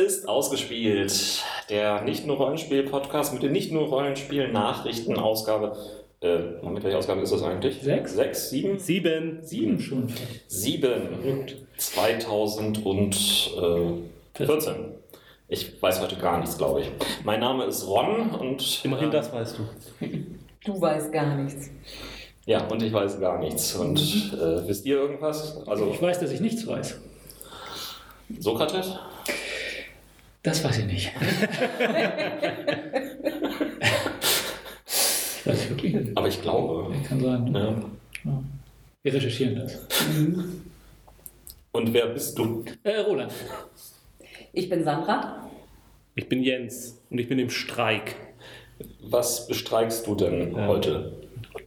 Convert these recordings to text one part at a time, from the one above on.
Ist ausgespielt. Der nicht nur Rollenspiel-Podcast mit den nicht nur Rollenspiel-Nachrichten-Ausgabe. Äh, Moment, welche Ausgabe ist das eigentlich? Sechs? Sechs? Sieben? Sieben. Sieben schon. Sieben. 2014. Ich weiß heute gar nichts, glaube ich. Mein Name ist Ron und. Immerhin äh, das weißt du. Du weißt gar nichts. Ja, und ich weiß gar nichts. Und äh, wisst ihr irgendwas? Also, Ich weiß, dass ich nichts weiß. Sokrates? Das weiß ich nicht. weiß ich wirklich nicht. Aber ich glaube. Kann sein. Ja. Wir recherchieren das. Und wer bist du? Äh, Roland. Ich bin Sandra. Ich bin Jens und ich bin im Streik. Was bestreikst du denn Ja. heute?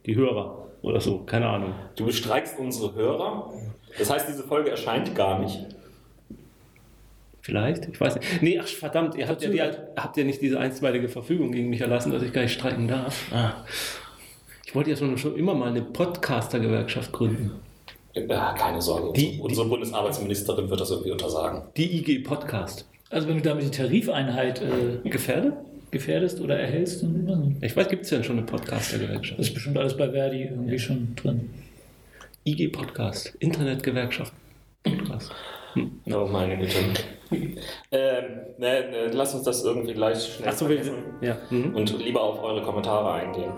Die Hörer oder so, keine Ahnung. Du bestreikst unsere Hörer? Das heißt, diese Folge erscheint gar nicht. Vielleicht? Ich weiß nicht. Nee, ach verdammt, ihr habt ja, die, habt ja nicht diese einstweilige Verfügung gegen mich erlassen, dass ich gar nicht streiken darf. Ah. Ich wollte ja schon, schon immer mal eine Podcaster-Gewerkschaft gründen. Ja, keine Sorge. Die- unsere Bundesarbeitsministerin wird das irgendwie untersagen. Die IG Podcast. Also wenn du damit die Tarifeinheit äh, Gefährdet? gefährdest oder erhältst, dann weiß ich weiß, gibt es ja schon eine Podcaster-Gewerkschaft. das ist bestimmt alles bei Verdi irgendwie schon drin. IG Podcast, Internetgewerkschaft. Podcast. Oh meine Güte. ähm, ne, ne, lass uns das irgendwie gleich schnell Achso, wir. vergessen Ja. Mhm. und lieber auf eure Kommentare eingehen.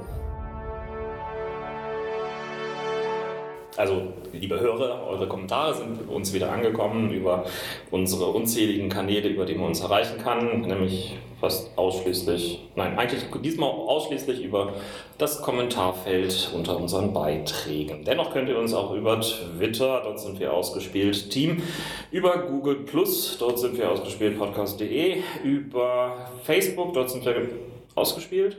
Also, liebe Hörer, eure Kommentare sind uns wieder angekommen über unsere unzähligen Kanäle, über die man uns erreichen kann, nämlich fast ausschließlich, nein, eigentlich diesmal ausschließlich über das Kommentarfeld unter unseren Beiträgen. Dennoch könnt ihr uns auch über Twitter, dort sind wir ausgespielt, Team, über Google Plus, dort sind wir ausgespielt, podcast.de, über Facebook, dort sind wir ausgespielt,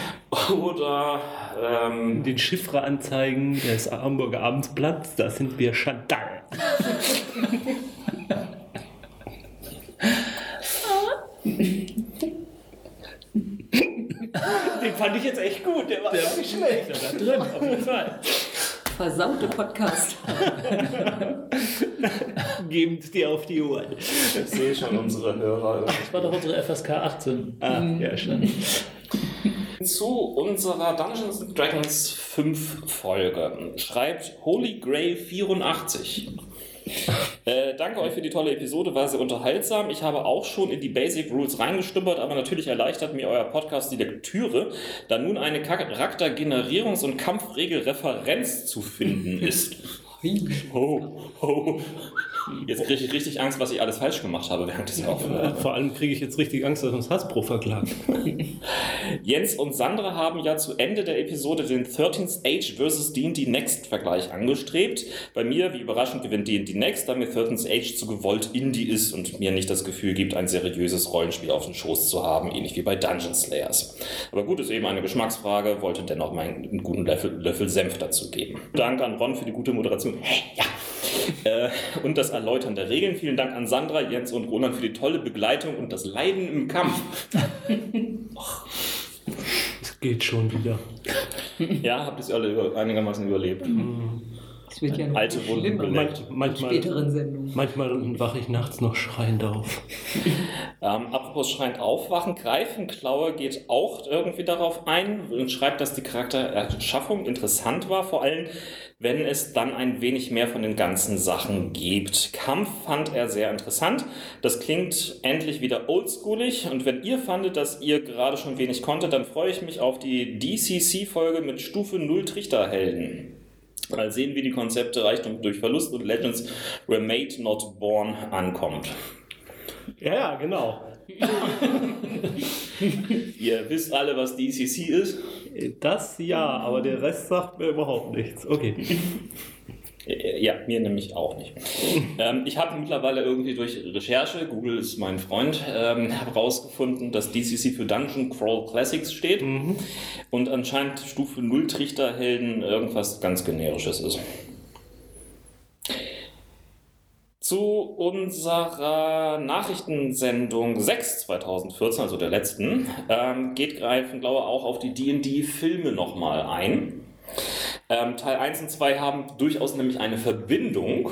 oder ähm, Den Chiffre-Anzeigen des Hamburger Abendsblatts, da sind wir Chantal. Den fand ich jetzt echt gut, der war der nicht schlecht. Da drin, auf jeden Fall. Versaute Podcast. Gebend dir auf die Ohren. ich sehe schon unsere Hörer. Das war doch unsere FSK 18. Ah, ja, schon. Zu unserer Dungeons and Dragons 5 Folge schreibt Holy Grail 84. Äh, danke euch für die tolle Episode, war sehr unterhaltsam. Ich habe auch schon in die Basic Rules reingestumpert, aber natürlich erleichtert mir euer Podcast die Lektüre, da nun eine Charaktergenerierungs- und Kampfregelreferenz zu finden ist. Ih, oh, oh. Jetzt kriege ich richtig Angst, was ich alles falsch gemacht habe während dieser Aufnahme. Vor allem kriege ich jetzt richtig Angst, dass uns Hasbro verklagt. Jens und Sandra haben ja zu Ende der Episode den 13th Age vs. D&D Next Vergleich angestrebt. Bei mir, wie überraschend, gewinnt D&D Next, da mir 13th Age zu gewollt Indie ist und mir nicht das Gefühl gibt, ein seriöses Rollenspiel auf dem Schoß zu haben, ähnlich wie bei Dungeon Slayers. Aber gut, ist eben eine Geschmacksfrage, wollte dennoch meinen guten Löffel, Löffel Senf dazu geben. Danke an Ron für die gute Moderation. Hä? Ja. Äh, und das Erläutern der Regeln. Vielen Dank an Sandra, Jens und Roland für die tolle Begleitung und das Leiden im Kampf. Es geht schon wieder. Ja, habt ihr es alle einigermaßen überlebt. Das wird ja noch Alte Wunden in Manchmal, späteren Sendungen. manchmal wache ich nachts noch schreiend auf. Ähm, apropos schreiend aufwachen, Greifenklaue geht auch irgendwie darauf ein und schreibt, dass die Charaktererschaffung interessant war, vor allem wenn es dann ein wenig mehr von den ganzen Sachen gibt. Kampf fand er sehr interessant. Das klingt endlich wieder oldschoolig und wenn ihr fandet, dass ihr gerade schon wenig konntet, dann freue ich mich auf die DCC-Folge mit Stufe 0 Trichterhelden. Mal sehen, wie die Konzepte Reichtum durch Verlust und Legends Were Made Not Born ankommt. Ja, ja, genau. Ihr wisst alle, was DCC ist. Das ja, aber der Rest sagt mir überhaupt nichts. Okay. Äh, Ja, mir nämlich auch nicht. ähm, ich habe mittlerweile irgendwie durch Recherche, Google ist mein Freund, ähm, herausgefunden, dass DCC für Dungeon Crawl Classics steht und anscheinend Stufe 0 Trichterhelden irgendwas ganz generisches ist. Zu unserer Nachrichtensendung 6 2014, also der letzten, ähm, geht Greifenglauer auch auf die D&D-Filme nochmal ein. Ähm, Teil 1 und 2 haben durchaus nämlich eine Verbindung.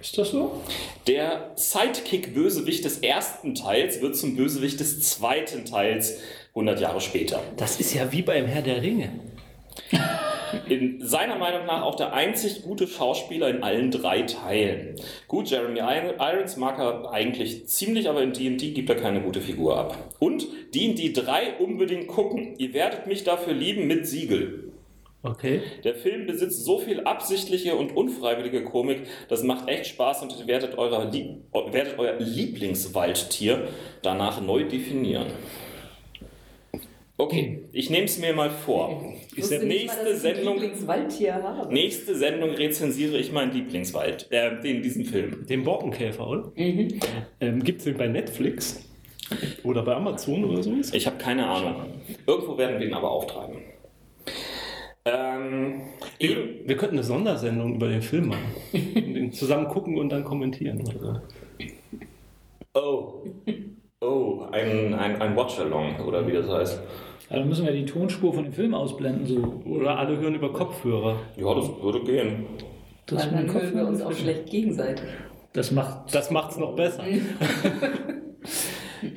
Ist das so? Der Sidekick-Bösewicht des ersten Teils wird zum Bösewicht des zweiten Teils 100 Jahre später. Das ist ja wie beim Herr der Ringe. In seiner Meinung nach auch der einzig gute Schauspieler in allen drei Teilen. Gut, Jeremy Irons mag er eigentlich ziemlich, aber in D&D gibt er keine gute Figur ab. Und D&D 3 unbedingt gucken. Ihr werdet mich dafür lieben mit Siegel. Okay. Der Film besitzt so viel absichtliche und unfreiwillige Komik, das macht echt Spaß und werdet, eurer Lieb werdet euer Lieblingswaldtier danach neu definieren. Okay, ich nehme es mir mal vor. Ich nächste mal, Sendung, nächste Sendung rezensiere ich meinen Lieblingswald, äh, den diesen Film. Den Borkenkäfer, oder? Ähm, Gibt es den bei Netflix? Oder bei Amazon oder so? Ich habe keine Ahnung. Irgendwo werden wir ihn aber auftreiben. Ähm, eben, Wir könnten eine Sondersendung über den Film machen. Den zusammen gucken und dann kommentieren. Oder oh, oh, ein, ein, ein Watch-Along oder wie das heißt. Ja, dann müssen wir die Tonspur von dem Film ausblenden. So. oder alle hören über Kopfhörer. Ja, das würde gehen. Das, Weil dann hören wir uns auch schlecht gegenseitig. das macht Das noch besser.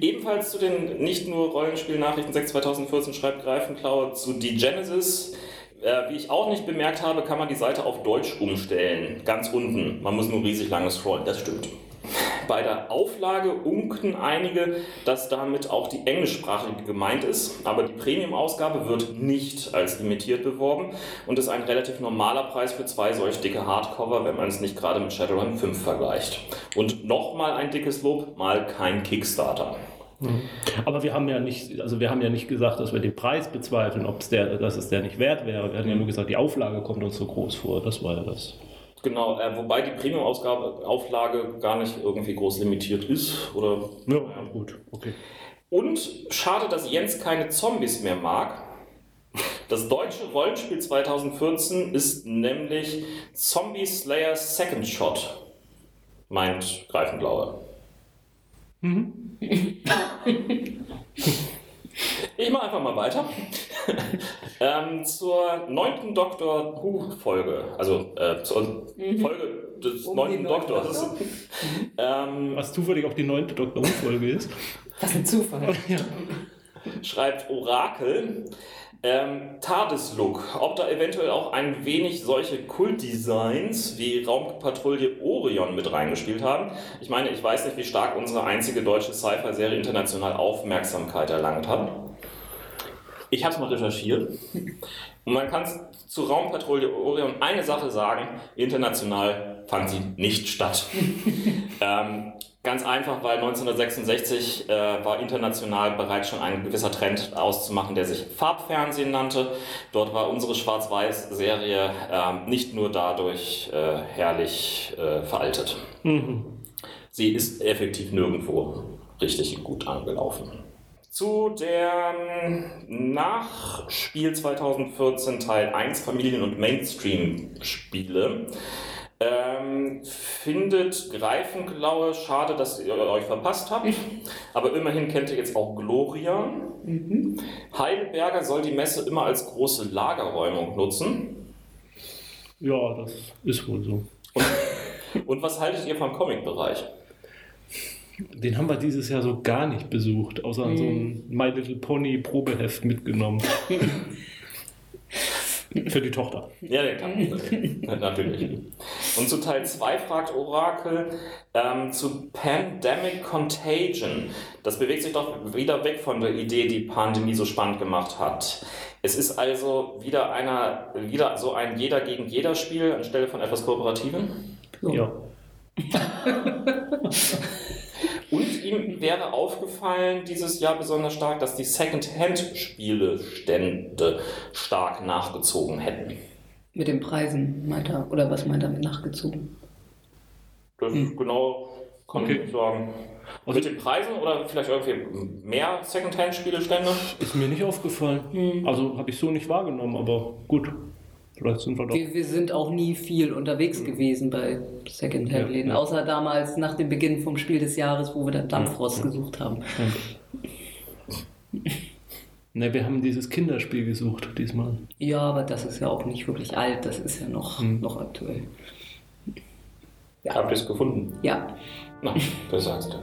Ebenfalls zu den nicht nur Rollenspiel-Nachrichten 6 2014 schreibt Greifenklaue zu Die Genesis. Äh, wie ich auch nicht bemerkt habe, kann man die Seite auf Deutsch umstellen. Ganz unten. Man muss nur riesig lange scrollen. Das stimmt. Bei der Auflage unkten einige, dass damit auch die englischsprachige gemeint ist, aber die Premium-Ausgabe wird nicht als limitiert beworben und ist ein relativ normaler Preis für zwei solch dicke Hardcover, wenn man es nicht gerade mit Shadowrun 5 vergleicht. Und nochmal ein dickes Lob, mal kein Kickstarter. Aber wir haben ja nicht, also wir haben ja nicht gesagt, dass wir den Preis bezweifeln, ob es der, dass es der nicht wert wäre. Wir hatten ja nur gesagt, die Auflage kommt uns so groß vor. Das war ja das. Genau, äh, wobei die Premium-Auflage gar nicht irgendwie groß limitiert ist. Oder Ja, gut, okay. Und schade, dass Jens keine Zombies mehr mag. Das deutsche Rollenspiel 2014 ist nämlich Zombie Slayer Second Shot, meint Greifenblaue. Ich mache einfach mal weiter. ähm, zur neunten Doctor Who-Folge, also äh, zur Folge des Um neunten Doktors. Doktor? ähm, Was zufällig auch die neunte Dr. Who-Folge ist. Was ein Zufall. schreibt Orakel. Ähm, TARDIS-Look. Ob da eventuell auch ein wenig solche Kult-Designs wie Raumpatrouille Orion mit reingespielt haben. Ich meine, ich weiß nicht, wie stark unsere einzige deutsche Sci-Fi-Serie international Aufmerksamkeit erlangt hat. Ich habe es mal recherchiert. Und man kann zu Raumpatrouille Orion eine Sache sagen: international fand sie nicht statt. ähm, ganz einfach, weil 1966 äh, war international bereits schon ein gewisser Trend auszumachen, der sich Farbfernsehen nannte. Dort war unsere Schwarz-Weiß-Serie ähm, nicht nur dadurch äh, herrlich äh, veraltet. Sie ist effektiv nirgendwo richtig gut angelaufen. Zu der Nachspiel 2014 Teil 1 Familien- und Mainstream-Spiele ähm, findet Greifenklaue schade, dass ihr euch verpasst habt. Aber immerhin kennt ihr jetzt auch Gloria. Heidelberger soll die Messe immer als große Lagerräumung nutzen. Ja, das ist wohl so. Und was haltet ihr vom Comic-Bereich? Den haben wir dieses Jahr so gar nicht besucht, außer so ein My Little Pony Probeheft mitgenommen. Für die Tochter. Ja, der kann. Natürlich. Und zu Teil 2 fragt Orakel ähm, zu Pandemic Contagion. Das bewegt sich doch wieder weg von der Idee, die Pandemie so spannend gemacht hat. Es ist also wieder, einer, wieder so ein Jeder gegen Jeder Spiel anstelle von etwas Kooperativen. Ja. Und ihm wäre aufgefallen dieses Jahr besonders stark, dass die Second-Hand-Spielestände stark nachgezogen hätten. Mit den Preisen, meint er. Oder was meint er mit nachgezogen? Das ist genau, kann Okay. ich nicht sagen. Also- Mit den Preisen oder vielleicht irgendwie mehr Second-Hand-Spielestände? Ist mir nicht aufgefallen. Also habe ich so nicht wahrgenommen, aber gut. Vielleicht sind wir doch. Wir, wir sind auch nie viel unterwegs gewesen bei Secondhand-Läden, Ja, ja. außer damals nach dem Beginn vom Spiel des Jahres, wo wir dann Dampfrost gesucht haben. Ne, wir haben dieses Kinderspiel gesucht diesmal. Ja, aber das ist ja auch nicht wirklich alt, das ist ja noch, noch aktuell. Habt ihr es gefunden? Ja. Na, besser als dann.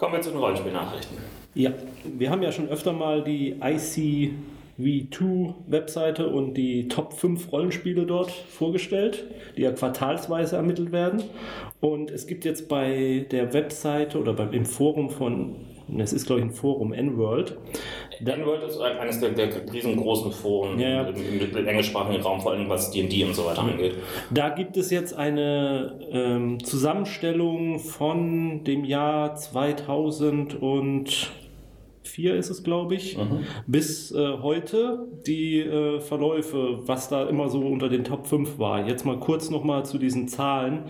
Kommen wir zu den Rollenspielnachrichten. Ja, wir haben ja schon öfter mal die ICV2-Webseite und die Top 5 Rollenspiele dort vorgestellt, die ja quartalsweise ermittelt werden. Und es gibt jetzt bei der Webseite oder beim, im Forum von, es ist glaube ich ein Forum, N-World, N-World ist eines der, der riesengroßen Foren Ja, im, im, englischsprachigen Raum, vor allem was D&D und so weiter angeht. Da gibt es jetzt eine ähm, Zusammenstellung von dem Jahr 2004 ist es, glaube ich, bis äh, heute die äh, Verläufe, was da immer so unter den Top 5 war. Jetzt mal kurz nochmal zu diesen Zahlen,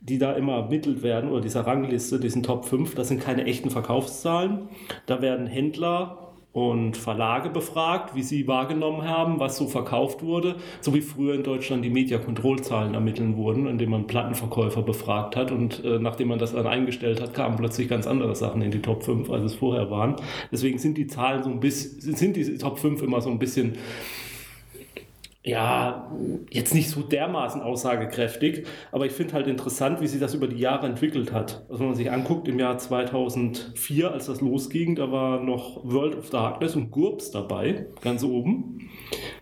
die da immer ermittelt werden, oder dieser Rangliste, diesen Top 5. Das sind keine echten Verkaufszahlen. Da werden Händler und Verlage befragt, wie sie wahrgenommen haben, was so verkauft wurde, so wie früher in Deutschland die Media-Control-Zahlen ermitteln wurden, indem man Plattenverkäufer befragt hat und äh, nachdem man das dann eingestellt hat, kamen plötzlich ganz andere Sachen in die Top 5, als es vorher waren. Deswegen sind die Zahlen so ein bisschen, sind diese Top 5 immer so ein bisschen ja, jetzt nicht so dermaßen aussagekräftig, aber ich finde halt interessant, wie sich das über die Jahre entwickelt hat. Also wenn man sich anguckt, im Jahr 2004, als das losging, da war noch World of Darkness und GURPS dabei, ganz oben.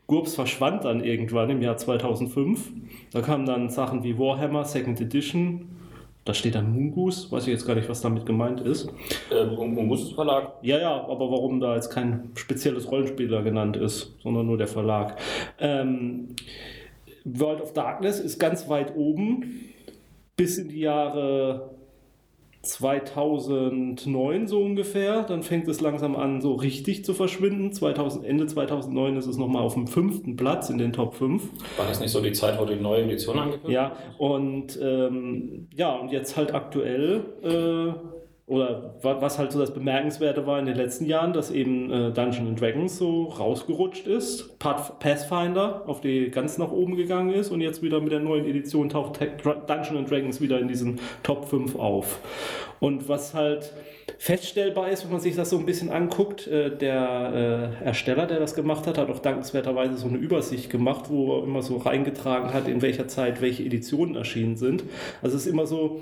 GURPS verschwand dann irgendwann im Jahr 2005. Da kamen dann Sachen wie Warhammer Second Edition, da steht dann Mungus, weiß ich jetzt gar nicht, was damit gemeint ist. Äh, Mungus Verlag. Ja, ja, aber warum da jetzt kein spezielles Rollenspieler genannt ist, sondern nur der Verlag. Ähm, World of Darkness ist ganz weit oben, bis in die Jahre 2009 so ungefähr. Dann fängt es langsam an, so richtig zu verschwinden. 2000, Ende 2009 ist es nochmal auf dem fünften Platz in den Top 5. War das nicht so die Zeit, wo die neue Edition angekündigt Ja, und ähm, ja, und jetzt halt aktuell, äh, oder wa- was halt so das Bemerkenswerte war in den letzten Jahren, dass eben äh, Dungeons and Dragons so rausgerutscht ist, Path- Pathfinder auf die ganz nach oben gegangen ist und jetzt wieder mit der neuen Edition taucht Dungeons and Dragons wieder in diesen Top 5 auf. Und was halt feststellbar ist, wenn man sich das so ein bisschen anguckt, äh, der äh, Ersteller, der das gemacht hat, hat auch dankenswerterweise so eine Übersicht gemacht, wo er immer so reingetragen hat, in welcher Zeit welche Editionen erschienen sind. Also es ist immer so,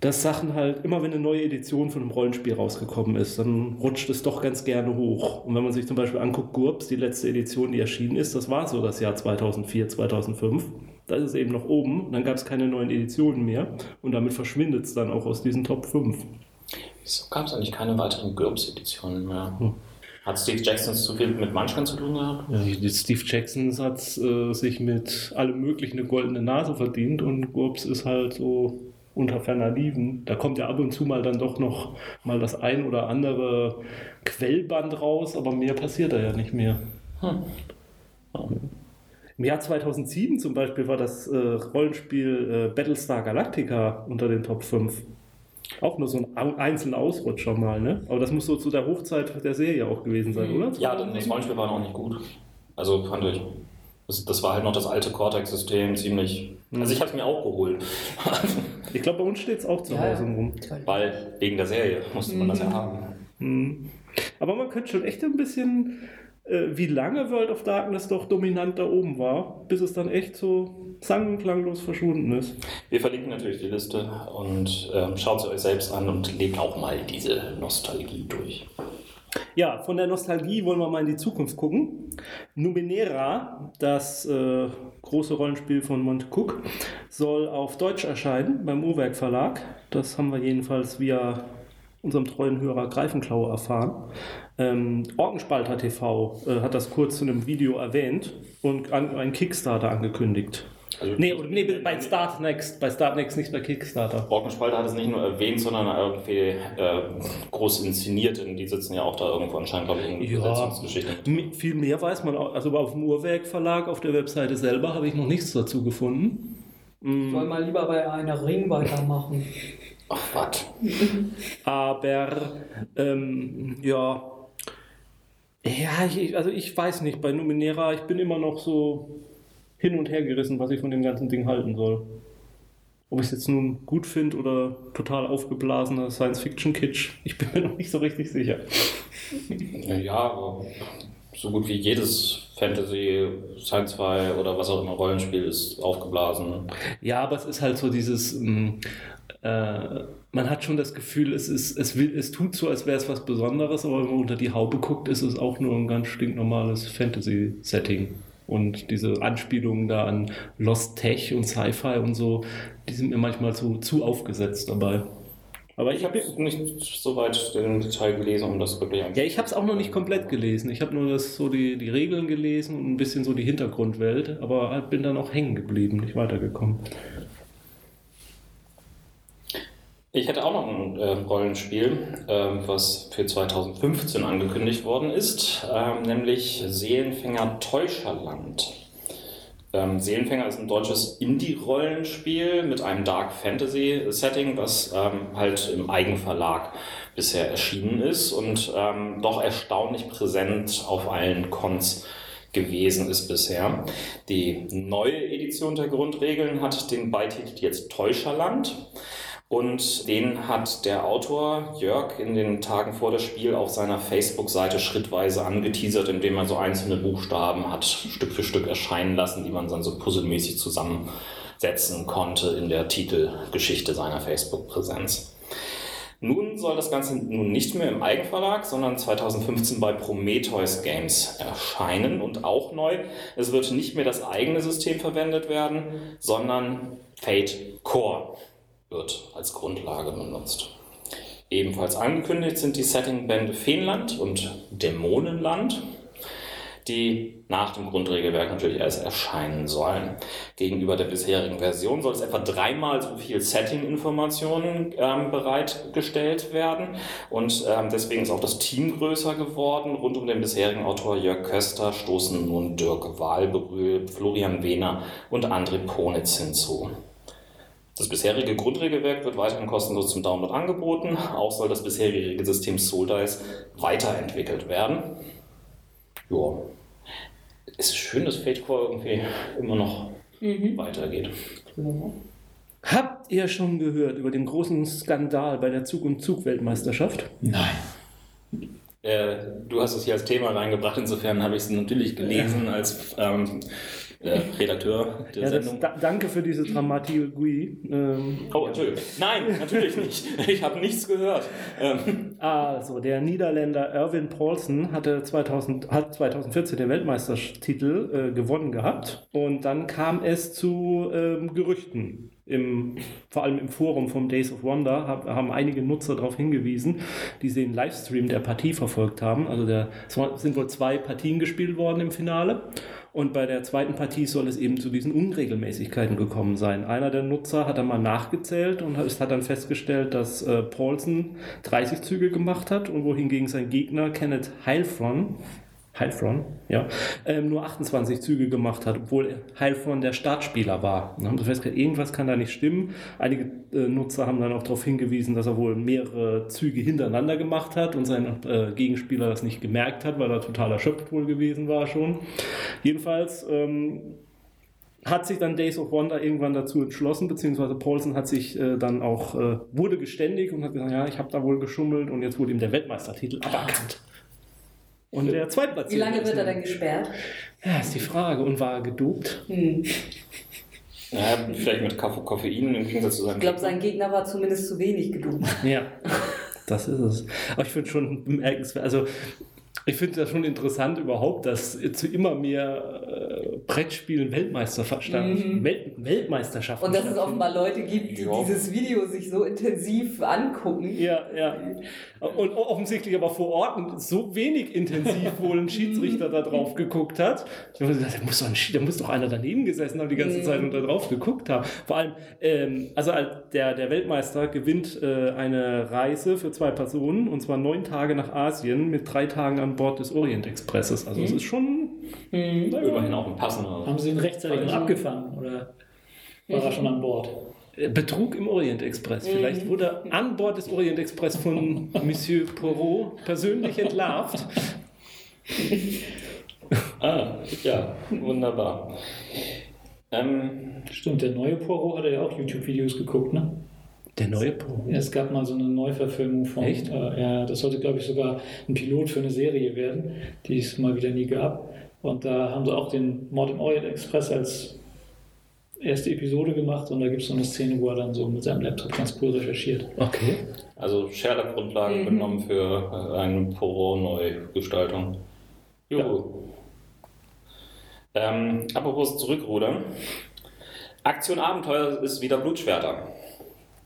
dass Sachen halt, immer wenn eine neue Edition von einem Rollenspiel rausgekommen ist, dann rutscht es doch ganz gerne hoch. Und wenn man sich zum Beispiel anguckt, GURPS, die letzte Edition, die erschienen ist, das war so das Jahr 2004, 2005. Da ist es eben noch oben, dann gab es keine neuen Editionen mehr und damit verschwindet es dann auch aus diesen Top 5. Wieso gab es eigentlich keine weiteren GURPS-Editionen mehr? Hat Steve Jackson zu viel mit Munchkin zu tun gehabt? Ja, Steve Jackson hat äh, sich mit allem möglichen eine goldene Nase verdient und GURPS ist halt so unter ferner Liefen. Da kommt ja ab und zu mal dann doch noch mal das ein oder andere Quellband raus, aber mehr passiert da ja nicht mehr. Im Jahr 2007 zum Beispiel war das äh, Rollenspiel äh, Battlestar Galactica unter den Top 5. Auch nur so ein einzelner Ausrutscher mal, ne? Aber das muss so zu der Hochzeit der Serie auch gewesen sein, oder? Ja, das Rollenspiel war noch nicht gut. Also fand ich. Das, das war halt noch das alte Cortex-System, ziemlich. Also ich habe es mir auch geholt. Ich glaube, bei uns steht es auch zu Ja, Hause rum. Weil wegen der Serie musste man das ja haben. Mhm. Aber man könnte schon echt ein bisschen, äh, wie lange World of Darkness doch dominant da oben war, bis es dann echt so sang- und klanglos verschwunden ist. Wir verlinken natürlich die Liste und ähm, schaut sie euch selbst an und lebt auch mal diese Nostalgie durch. Ja, von der Nostalgie wollen wir mal in die Zukunft gucken. Numenera, das äh, große Rollenspiel von Monte Cook, soll auf Deutsch erscheinen beim Uhrwerk Verlag. Das haben wir jedenfalls via unserem treuen Hörer Greifenklaue erfahren. Ähm, Orkenspalter TV äh, hat das kurz zu einem Video erwähnt und an, einen Kickstarter angekündigt. Also Nee, oder, nee, bei Start Next, bei Start Next, nicht bei Kickstarter. Borkenspalter hat es nicht nur erwähnt, sondern irgendwie äh, groß inszeniert. Und die sitzen ja auch da irgendwo anscheinend, glaube ich, in Ja. Besetzungsgeschichten. Viel mehr weiß man auch. Also auf dem Uhrwerk Verlag, auf der Webseite selber, habe ich noch nichts dazu gefunden. Soll mal lieber bei einer Ring weitermachen. Ach, was? Aber ähm, ja. Ja, ich, also ich weiß nicht, bei Numenera, ich bin immer noch so hin und her gerissen, was ich von dem ganzen Ding halten soll. Ob ich es jetzt nun gut finde oder total aufgeblasener Science-Fiction-Kitsch, ich bin mir noch nicht so richtig sicher. Ja, aber so gut wie jedes Fantasy, Science-Fi oder was auch immer Rollenspiel ist aufgeblasen. Ja, aber es ist halt so dieses, ähm, äh, man hat schon das Gefühl, es, ist, es, will, es tut so, als wäre es was Besonderes, aber wenn man unter die Haube guckt, ist es auch nur ein ganz stinknormales Fantasy-Setting. Und diese Anspielungen da an Lost Tech und Sci-Fi und so, die sind mir manchmal so zu aufgesetzt dabei. Aber ich habe nicht so weit den Detail gelesen, um das wirklich Ja, ich habe es auch noch nicht komplett gelesen. Ich habe nur das, so die, die Regeln gelesen und ein bisschen so die Hintergrundwelt, aber halt bin dann auch hängen geblieben, nicht weitergekommen. Ich hätte auch noch ein äh, Rollenspiel, ähm, was für 2015 angekündigt worden ist, ähm, nämlich Seelenfänger Täuscherland. Ähm, Seelenfänger ist ein deutsches Indie-Rollenspiel mit einem Dark Fantasy-Setting, was ähm, halt im Eigenverlag bisher erschienen ist und ähm, doch erstaunlich präsent auf allen Cons gewesen ist bisher. Die neue Edition der Grundregeln hat den Beititel jetzt Täuscherland. Und den hat der Autor Jörg in den Tagen vor dem Spiel auf seiner Facebook-Seite schrittweise angeteasert, indem er so einzelne Buchstaben hat Stück für Stück erscheinen lassen, die man dann so puzzelmäßig zusammensetzen konnte in der Titelgeschichte seiner Facebook-Präsenz. Nun soll das Ganze nun nicht mehr im Eigenverlag, sondern 2015 bei Prometheus Games erscheinen und auch neu. Es wird nicht mehr das eigene System verwendet werden, sondern Fate Core wird als Grundlage benutzt. Ebenfalls angekündigt sind die Settingbände Feenland und Dämonenland, die nach dem Grundregelwerk natürlich erst erscheinen sollen. Gegenüber der bisherigen Version soll es etwa dreimal so viel Setting-Informationen ähm, bereitgestellt werden und ähm, deswegen ist auch das Team größer geworden. Rund um den bisherigen Autor Jörg Köster stoßen nun Dirk Wahlberühl, Florian Wehner und André Ponitz hinzu. Das bisherige Grundregelwerk wird weiterhin kostenlos zum Download angeboten. Auch soll das bisherige Regelsystem Soldice weiterentwickelt werden. Ja. Es ist schön, dass Fatecore irgendwie immer noch mhm. weitergeht. Habt ihr schon gehört über den großen Skandal bei der Zug- und Zugweltmeisterschaft? Nein. Äh, du hast es hier als Thema reingebracht, insofern habe ich es natürlich gelesen als ähm, äh, Redakteur der ja, Sendung. Da, danke für diese Dramaturgie. Ähm, oh, Entschuldigung. Nein, natürlich nicht. Ich habe nichts gehört. Ähm. Also, der Niederländer Erwin Paulsen hatte 2000, hat 2014 den Weltmeistertitel äh, gewonnen gehabt. Und dann kam es zu ähm, Gerüchten. Im, vor allem im Forum vom Days of Wonder haben einige Nutzer darauf hingewiesen, die den Livestream der Partie verfolgt haben. Also der, es sind wohl zwei Partien gespielt worden im Finale. Und bei der zweiten Partie soll es eben zu diesen Unregelmäßigkeiten gekommen sein. Einer der Nutzer hat dann mal nachgezählt und hat dann festgestellt, dass äh, Paulsen 30 Züge gemacht hat und wohingegen sein Gegner Kenneth Heilfron Heilfron, ja, ähm, nur 28 Züge gemacht hat, obwohl Heilfron der Startspieler war. Dann haben sie festgestellt, irgendwas kann da nicht stimmen. Einige äh, Nutzer haben dann auch darauf hingewiesen, dass er wohl mehrere Züge hintereinander gemacht hat und sein äh, Gegenspieler das nicht gemerkt hat, weil er total erschöpft wohl gewesen war schon. Jedenfalls ähm, hat sich dann Days of Wonder irgendwann dazu entschlossen, beziehungsweise Paulsen hat sich äh, dann auch, äh, wurde geständig und hat gesagt, ja, ich habe da wohl geschummelt und jetzt wurde ihm der Weltmeistertitel aberkannt. Und der Zweitplatzierte. Wie lange wird er denn gesperrt? Ja, ist die Frage. Und war er gedopt? Hm. Ja, vielleicht mit Koffein im Gegensatz zu seinem Ich glaube, sein Gegner war zumindest zu wenig gedopt. Ja, das ist es. Aber ich finde schon bemerkenswert. Also, ich finde das schon interessant überhaupt, dass zu immer mehr äh, Brettspielen Weltmeisterschaften, mhm. Welt, Weltmeisterschaften. Und dass es offenbar Leute gibt, die ja. dieses Video sich so intensiv angucken. Ja, ja. Und offensichtlich aber vor Ort so wenig intensiv wohl ein Schiedsrichter da drauf geguckt hat. Da muss, doch ein, da muss doch einer daneben gesessen haben die ganze Zeit und da drauf geguckt haben. Vor allem, ähm, also der, der Weltmeister gewinnt äh, eine Reise für zwei Personen und zwar neun Tage nach Asien mit drei Tagen an Bord des Orient Expresses. Also es mhm. ist schon mhm. immerhin auch ein passender. Haben Sie ihn rechtzeitig also, abgefangen oder war er schon an Bord? Äh, Betrug im Orient Express. Vielleicht wurde er an Bord des Orient Express von Monsieur Poirot persönlich entlarvt. ah, ja, wunderbar. Ähm, Stimmt, der neue Poirot hat ja auch YouTube-Videos geguckt, ne? Der neue Poirot? Es gab mal so eine Neuverfilmung von. Echt? Äh, ja, das sollte, glaube ich, sogar ein Pilot für eine Serie werden, die es mal wieder nie gab. Und da haben sie auch den Mord im Orient Express als erste Episode gemacht und da gibt es so eine Szene, wo er dann so mit seinem Laptop ganz cool recherchiert. Okay. Also Sherlock-Grundlagen Mhm. genommen für eine Poirot-Neugestaltung. Juhu. Ähm, apropos Zurückrudern. Aktion Abenteuer ist wieder Blutschwerter.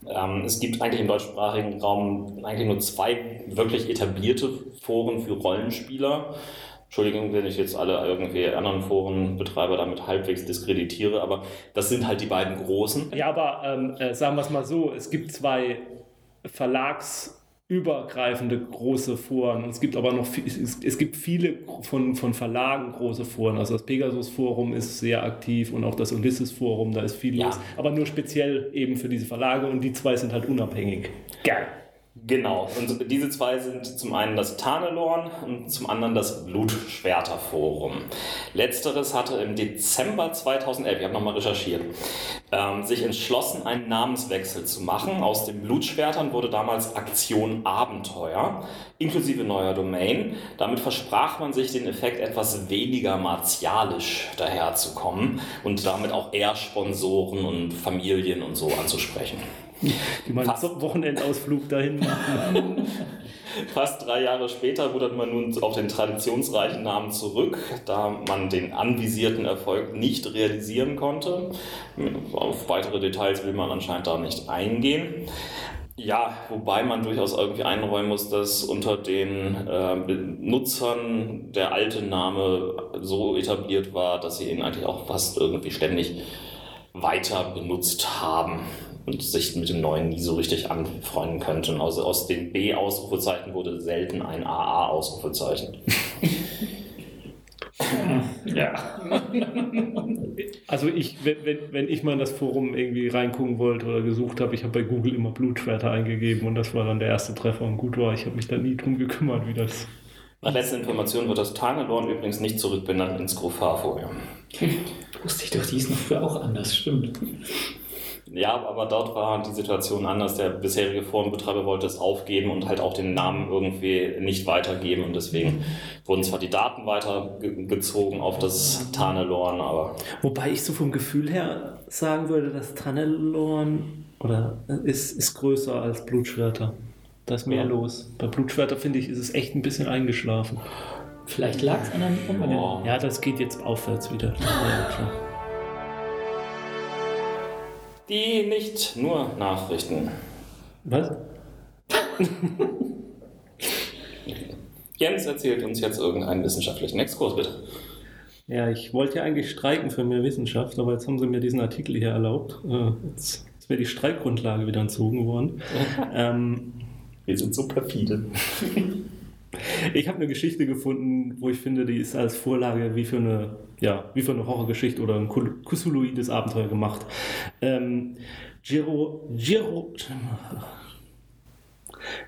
Ähm, es gibt eigentlich im deutschsprachigen Raum eigentlich nur zwei wirklich etablierte Foren für Rollenspieler. Entschuldigung, wenn ich jetzt alle irgendwie anderen Forenbetreiber damit halbwegs diskreditiere, aber das sind halt die beiden großen. Ja, aber ähm, äh, sagen wir es mal so, es gibt zwei verlagsübergreifende große Foren. Es gibt aber noch viel, es, es gibt viele von, von Verlagen große Foren. Also das Pegasus Forum ist sehr aktiv und auch das Ulysses Forum, da ist viel Ja. los. Aber nur speziell eben für diese Verlage und die zwei sind halt unabhängig. Geil. Genau, und diese zwei sind zum einen das Tarnelorn und zum anderen das Blutschwerterforum. Letzteres hatte im Dezember 2011, ich habe nochmal recherchiert, ähm, sich entschlossen, einen Namenswechsel zu machen. Aus den Blutschwertern wurde damals Aktion Abenteuer, inklusive neuer Domain. Damit versprach man sich den Effekt, etwas weniger martialisch daherzukommen und damit auch eher Sponsoren und Familien und so anzusprechen. Die mal einen Fast. Wochenendausflug dahin machen. Fast drei Jahre später rudert man nun auf den traditionsreichen Namen zurück, da man den anvisierten Erfolg nicht realisieren konnte. Auf weitere Details will man anscheinend da nicht eingehen. Ja, wobei man durchaus irgendwie einräumen muss, dass unter den äh, Nutzern der alte Name so etabliert war, dass sie ihn eigentlich auch fast irgendwie ständig weiter benutzt haben und sich mit dem neuen nie so richtig anfreunden könnten. Also aus den B-Ausrufezeichen wurde selten ein AA-Ausrufezeichen. Ja. Also ich, wenn, wenn, ich mal in das Forum irgendwie reingucken wollte oder gesucht habe, ich habe bei Google immer Blutschwerter eingegeben und das war dann der erste Treffer und gut war. Ich habe mich da nie drum gekümmert, wie das. Nach letzter Information wird das Tarnelorn übrigens nicht zurückbenannt ins Grufar-Vorher. Wusste ich doch, die ist noch früher auch anders, stimmt. Ja, aber dort war die Situation anders. Der bisherige Forenbetreiber wollte es aufgeben und halt auch den Namen irgendwie nicht weitergeben. Und deswegen wurden zwar die Daten weitergezogen auf das Tarnelorn, aber Wobei ich so vom Gefühl her sagen würde, dass Tannelorn oder ist, ist größer als Blutschwerter. Da ist mehr Ja. los. Bei Blutschwerter finde ich, ist es echt ein bisschen eingeschlafen. Vielleicht lag es an einem. Oh. Ja, das geht jetzt aufwärts wieder. Ja, klar. Die nicht nur Nachrichten. Was? Jens erzählt uns jetzt irgendeinen wissenschaftlichen Exkurs, bitte. Ja, ich wollte ja eigentlich streiken für mehr Wissenschaft, aber jetzt haben sie mir diesen Artikel hier erlaubt. Äh, Jetzt, jetzt wäre die Streikgrundlage wieder entzogen worden. ähm, Wir sind so perfide. ich habe eine Geschichte gefunden, wo ich finde, die ist als Vorlage wie für eine, ja, wie für eine Horrorgeschichte oder ein Cthulhuides Abenteuer gemacht. Ähm, Giro, Giro,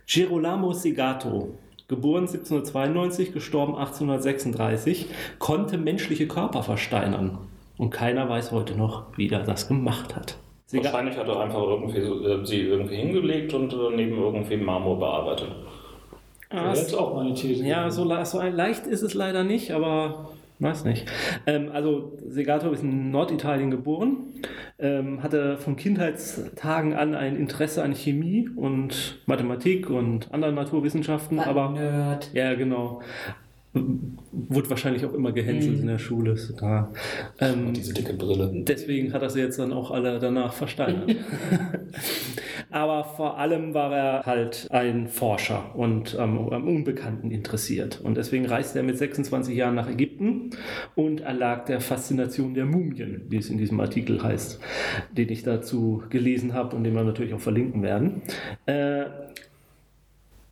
Girolamo Segato, geboren 1792, gestorben 1836, konnte menschliche Körper versteinern. Und keiner weiß heute noch, wie er das gemacht hat. Sega Wahrscheinlich hat er einfach irgendwie äh, sie irgendwie hingelegt und daneben irgendwie Marmor bearbeitet. Ah, Das ist auch meine These. Ja, so, so leicht ist es leider nicht, aber weiß nicht. Ähm, also Segato ist in Norditalien geboren, ähm, hatte von Kindheitstagen an ein Interesse an Chemie und Mathematik und anderen Naturwissenschaften, aber Nerd. ja, genau. Wurde wahrscheinlich auch immer gehänselt Mhm. in der Schule. Ist klar. Ähm, Und diese dicke Brille. Deswegen hat er sie jetzt dann auch alle danach versteinert. Aber vor allem war er halt ein Forscher und am, am Unbekannten interessiert. Und deswegen reiste er mit 26 Jahren nach Ägypten und erlag der Faszination der Mumien, wie es in diesem Artikel heißt, den ich dazu gelesen habe und den wir natürlich auch verlinken werden. Äh,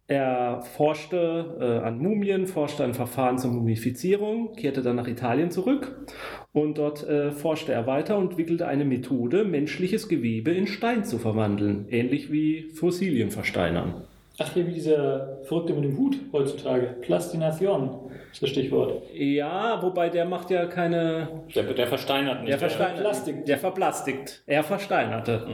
er forschte äh, an Mumien, forschte an Verfahren zur Mumifizierung, kehrte dann nach Italien zurück und dort äh, forschte er weiter und entwickelte eine Methode, menschliches Gewebe in Stein zu verwandeln, ähnlich wie Fossilien versteinern. Ach, hier wie dieser Verrückte mit dem Hut heutzutage. Plastination ist das Stichwort. Ja, wobei der macht ja keine. Der, der versteinert nicht. Der versteinert. Plastik. Der verplastigt. Er versteinerte.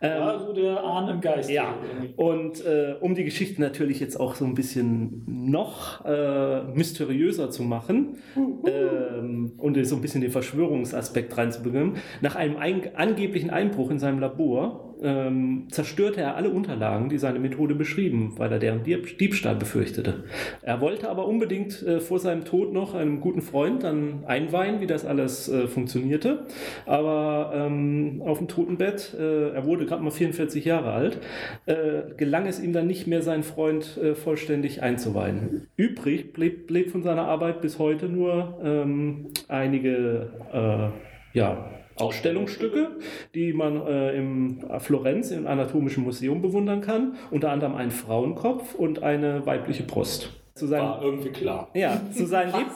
Ähm, War so der Ahn im Geist. Ja, und äh, um die Geschichte natürlich jetzt auch so ein bisschen noch äh, mysteriöser zu machen ähm, und so ein bisschen den Verschwörungsaspekt reinzubringen, nach einem ein angeblichen Einbruch in seinem Labor ähm, zerstörte er alle Unterlagen, die seine Methode beschrieben, weil er deren Dieb Diebstahl befürchtete. Er wollte aber unbedingt äh, vor seinem Tod noch einem guten Freund dann einweihen, wie das alles äh, funktionierte. Aber ähm, auf dem Totenbett, äh, er wurde gerade mal 44 Jahre alt, äh, gelang es ihm dann nicht mehr, seinen Freund äh, vollständig einzuweihen. Übrig blieb, blieb von seiner Arbeit bis heute nur ähm, einige äh, ja, Ausstellungsstücke, die man äh, im Florenz im Anatomischen Museum bewundern kann. Unter anderem einen Frauenkopf und eine weibliche Brust. Zu seinen, War irgendwie klar. ja, zu seinen, Leb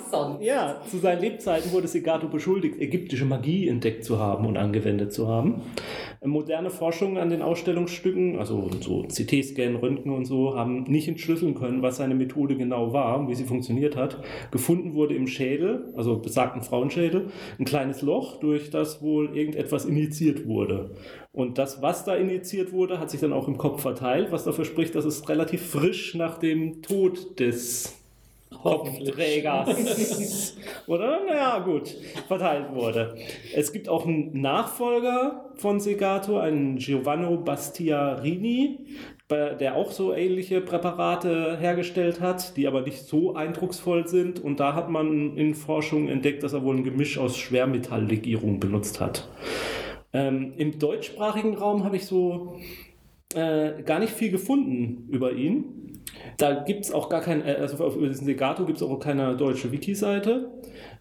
ja, zu seinen Lebzeiten wurde Segato beschuldigt, ägyptische Magie entdeckt zu haben und angewendet zu haben. Moderne Forschungen an den Ausstellungsstücken, also so CT-Scan, Röntgen und so, haben nicht entschlüsseln können, was seine Methode genau war und wie sie funktioniert hat. Gefunden wurde im Schädel, also besagten Frauenschädel, ein kleines Loch, durch das wohl irgendetwas injiziert wurde. Und das, was da injiziert wurde, hat sich dann auch im Kopf verteilt, was dafür spricht, dass es relativ frisch nach dem Tod des Kopfträgers oder? Naja, gut, verteilt wurde. Es gibt auch einen Nachfolger von Segato, einen Giovanni Bastiarini, der auch so ähnliche Präparate hergestellt hat, die aber nicht so eindrucksvoll sind. Und da hat man in Forschung entdeckt, dass er wohl ein Gemisch aus Schwermetalllegierung benutzt hat. Ähm, Im deutschsprachigen Raum habe ich so äh, gar nicht viel gefunden über ihn. Da gibt es auch gar kein, äh, also auf über diesen Legato gibt es auch keine deutsche Wiki-Seite.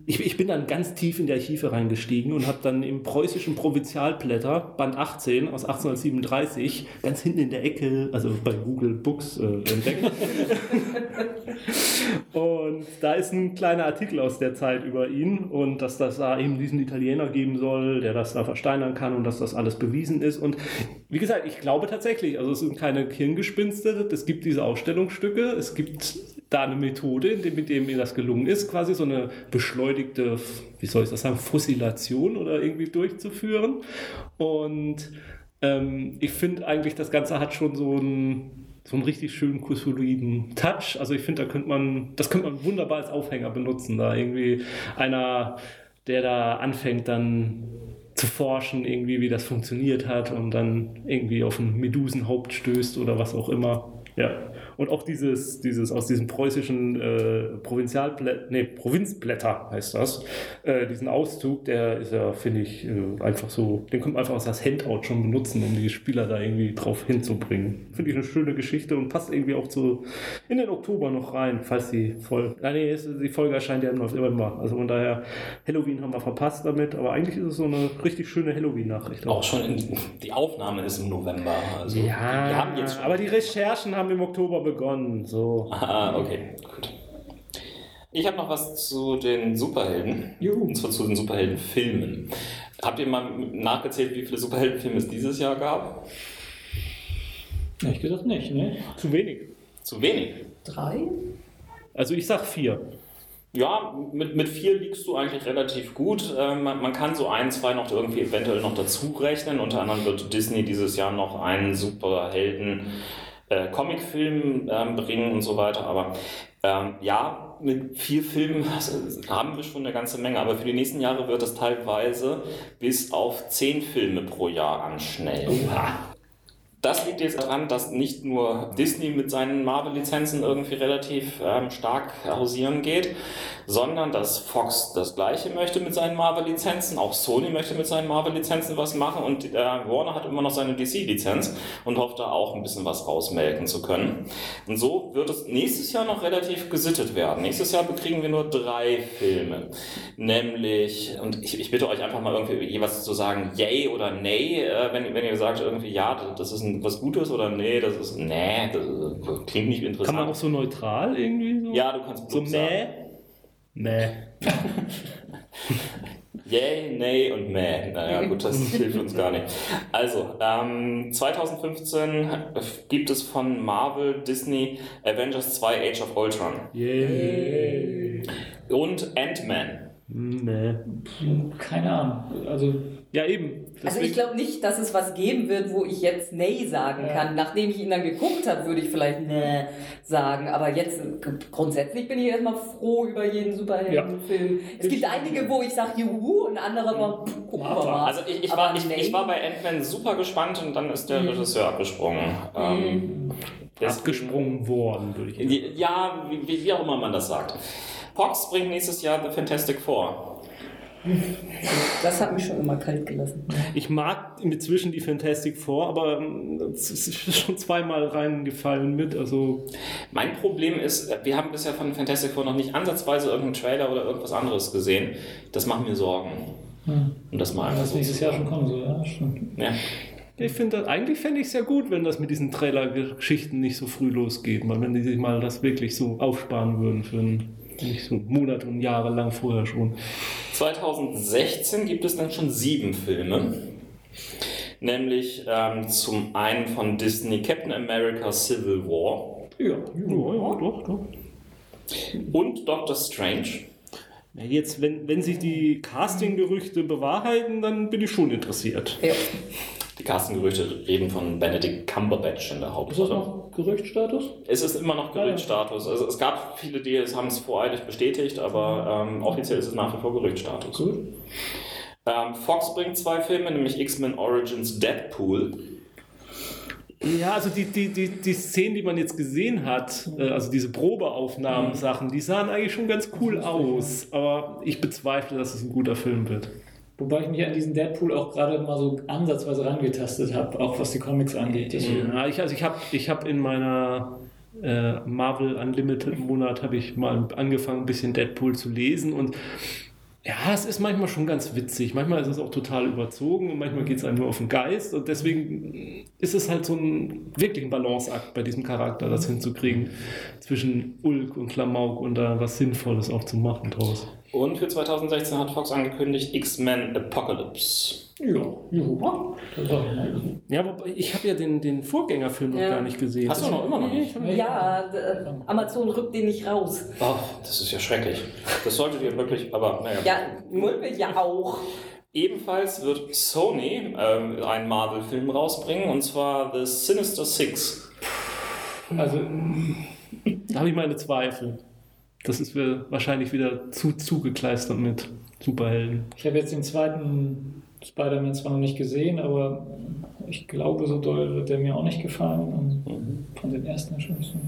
Ich, ich bin dann ganz tief in die Archive reingestiegen und habe dann im preußischen Provinzialblätter, Band 18 aus 1837, ganz hinten in der Ecke, also bei Google Books äh, entdeckt. Und da ist ein kleiner Artikel aus der Zeit über ihn und dass das da eben diesen Italiener geben soll, der das da versteinern kann und dass das alles bewiesen ist. Und wie gesagt, ich glaube tatsächlich, also es sind keine Hirngespinste, es gibt diese Ausstellungsstücke, es gibt da eine Methode, mit dem mir das gelungen ist, quasi so eine beschleunigte, wie soll ich das sagen, Fossilation oder irgendwie durchzuführen. Und ähm, ich finde eigentlich, das Ganze hat schon so einen, so einen richtig schönen kussoliden Touch. Also ich finde, da könnte man, das könnte man wunderbar als Aufhänger benutzen. Da irgendwie einer, der da anfängt, dann zu forschen, irgendwie, wie das funktioniert hat und dann irgendwie auf ein Medusenhaupt stößt oder was auch immer. Ja. Und auch dieses, dieses aus diesem preußischen äh, Provinzialblätter, nee, Provinzblätter heißt das, äh, diesen Auszug, der ist ja, finde ich, äh, einfach so, den könnte man einfach als das Handout schon benutzen, um die Spieler da irgendwie drauf hinzubringen. Finde ich eine schöne Geschichte und passt irgendwie auch zu in den Oktober noch rein, falls die Folge, ah, nee, die Folge erscheint ja im November. Also von daher, Halloween haben wir verpasst damit, aber eigentlich ist es so eine richtig schöne Halloween-Nachricht. Auch schon in, die Aufnahme ist im November. Also wir haben jetzt schon. aber die Recherchen haben im Oktober begonnen. So. Ah, okay, gut. Ich habe noch was zu den Superhelden. Juhu. Und zwar zu den Superheldenfilmen. Habt ihr mal nachgezählt, wie viele Superheldenfilme es dieses Jahr gab? Ehrlich gesagt nicht, ne? Zu wenig. Zu wenig. Drei? Also ich sag vier. Ja, mit, mit vier liegst du eigentlich relativ gut. Ähm, man, man kann so ein, zwei noch irgendwie eventuell noch dazu rechnen. Unter anderem wird Disney dieses Jahr noch einen Superhelden äh, Comicfilm ähm, bringen und so weiter. Aber ähm, ja, mit vier Filmen haben wir schon eine ganze Menge. Aber für die nächsten Jahre wird es teilweise bis auf zehn Filme pro Jahr anschnellen. Das liegt jetzt daran, dass nicht nur Disney mit seinen Marvel-Lizenzen irgendwie relativ ähm, stark hausieren geht, sondern dass Fox das gleiche möchte mit seinen Marvel-Lizenzen, auch Sony möchte mit seinen Marvel-Lizenzen was machen und äh, Warner hat immer noch seine DC-Lizenz und hofft da auch ein bisschen was rausmelken zu können. Und so wird es nächstes Jahr noch relativ gesittet werden. Nächstes Jahr bekriegen wir nur drei Filme, nämlich, und ich, ich bitte euch einfach mal irgendwie jeweils zu sagen, yay oder nay, äh, wenn, wenn ihr sagt irgendwie, ja, das ist ein, was Gutes oder nee, das ist, nee, das klingt nicht interessant. Kann man auch so neutral irgendwie so? ja, du kannst So mäh? Mäh. Yay, nay und meh. Naja, gut, das hilft uns gar nicht. Also, ähm, 2015 gibt es von Marvel, Disney, Avengers 2 Age of Ultron Yay. und Ant-Man. Nee. Keine Ahnung. Also, Ja, eben. Also ich glaube nicht, dass es was geben wird, wo ich jetzt Nee sagen Ja. kann. Nachdem ich ihn dann geguckt habe, würde ich vielleicht Nee sagen. Aber jetzt grundsätzlich bin ich erstmal froh über jeden Superheldenfilm. Es Ich- gibt einige, wo ich sage Juhu und andere, wo gucken wir mal. Also ich, ich, war, ich, nee. ich war bei Ant-Man super gespannt und dann ist der Mhm. Regisseur abgesprungen. Ähm, deswegen- abgesprungen worden, würde ich sagen. Ja, wie, wie wie auch immer man das sagt. Fox bringt nächstes Jahr The Fantastic Four. Das hat mich schon immer kalt gelassen. Ich mag inzwischen die Fantastic Four, aber ähm, es ist schon zweimal reingefallen mit. Also Mein Problem ist, wir haben bisher von Fantastic Four noch nicht ansatzweise irgendeinen Trailer oder irgendwas anderes gesehen. Das macht mir Sorgen. hm, Und das mal einfach das so. nächstes Jahr schon kommen soll, ja, stimmt. Ja. ich finde das, eigentlich fände ich es ja gut, wenn das mit diesen Trailer-Geschichten nicht so früh losgeht. Mal, wenn die sich mal das wirklich so aufsparen würden für einen, nicht so Monate und Jahre lang vorher schon. 2016 gibt es dann schon sieben Filme. Nämlich ähm, zum einen von Disney Captain America Civil War Ja, Ja, ja, doch, doch. und Doctor Strange. Ja, jetzt, wenn, wenn sich die Casting-Gerüchte bewahrheiten, dann bin ich schon interessiert. Ja. Die Castinggerüchte reden von Benedict Cumberbatch in der ist das Hauptrolle. noch Gerüchtstatus? Es ist immer noch Ah. Gerüchtstatus. Also es gab viele, die es haben es voreilig bestätigt, aber ähm, offiziell ist es nach wie vor Gerüchtstatus. Gut. Ähm, Fox bringt zwei Filme, nämlich X-Men Origins Deadpool. Ja, also die, die, die, die Szenen, die man jetzt gesehen hat, äh, also diese Probeaufnahmen-Sachen, die sahen eigentlich schon ganz cool aus. Aber ich bezweifle, dass es ein guter Film wird. Wobei ich mich an diesen Deadpool auch gerade mal so ansatzweise rangetastet habe, auch was die Comics angeht. Ja, ich, also ich habe ich hab in meiner äh, Marvel Unlimited Monat habe ich mal angefangen, ein bisschen Deadpool zu lesen und ja, es ist manchmal schon ganz witzig. Manchmal ist es auch total überzogen und manchmal geht es einem nur auf den Geist. Und deswegen ist es halt so ein wirklich ein Balanceakt bei diesem Charakter, das hinzukriegen zwischen Ulk und Klamauk und da was Sinnvolles auch zu machen draus. Und für 2016 hat Fox angekündigt X-Men Apocalypse. Ja, juhu. Ja, wobei ich habe ja den, den Vorgängerfilm noch Ja. gar nicht gesehen. Hast du noch immer noch nicht? Ja, d- Amazon rückt den nicht raus. Oh, das ist ja schrecklich. Das solltet ihr wirklich, aber naja. Ja, wollen wir ja auch. Ebenfalls wird Sony ähm, einen Marvel-Film rausbringen, und zwar The Sinister Six. Also, Da habe ich meine Zweifel. Das ist wahrscheinlich wieder zu zugekleistert mit Superhelden. ich habe jetzt den zweiten Spider-Man zwar noch nicht gesehen, aber ich glaube, so doll wird der mir auch nicht gefallen. Und von den ersten ein bisschen.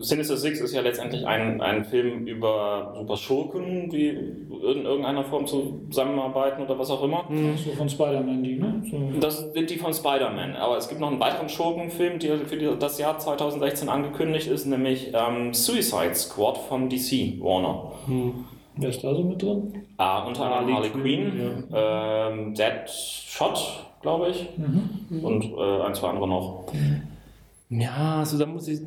Sinister Six ist ja letztendlich ein, ein Film über super Schurken, die in irgendeiner Form zusammenarbeiten oder was auch immer. So von Spider-Man, die, ne? So. Das sind die von Spider-Man. Aber es gibt noch einen weiteren Schurkenfilm, der für das Jahr 2016 angekündigt ist, nämlich ähm, Suicide Squad von DC Warner. Wer ist da so mit drin? Ah, unter anderem Harley Harley Quinn, Quinn, ähm, Deadshot, glaube ich, Mhm. und äh, ein, zwei andere noch. Ja, also da muss ich.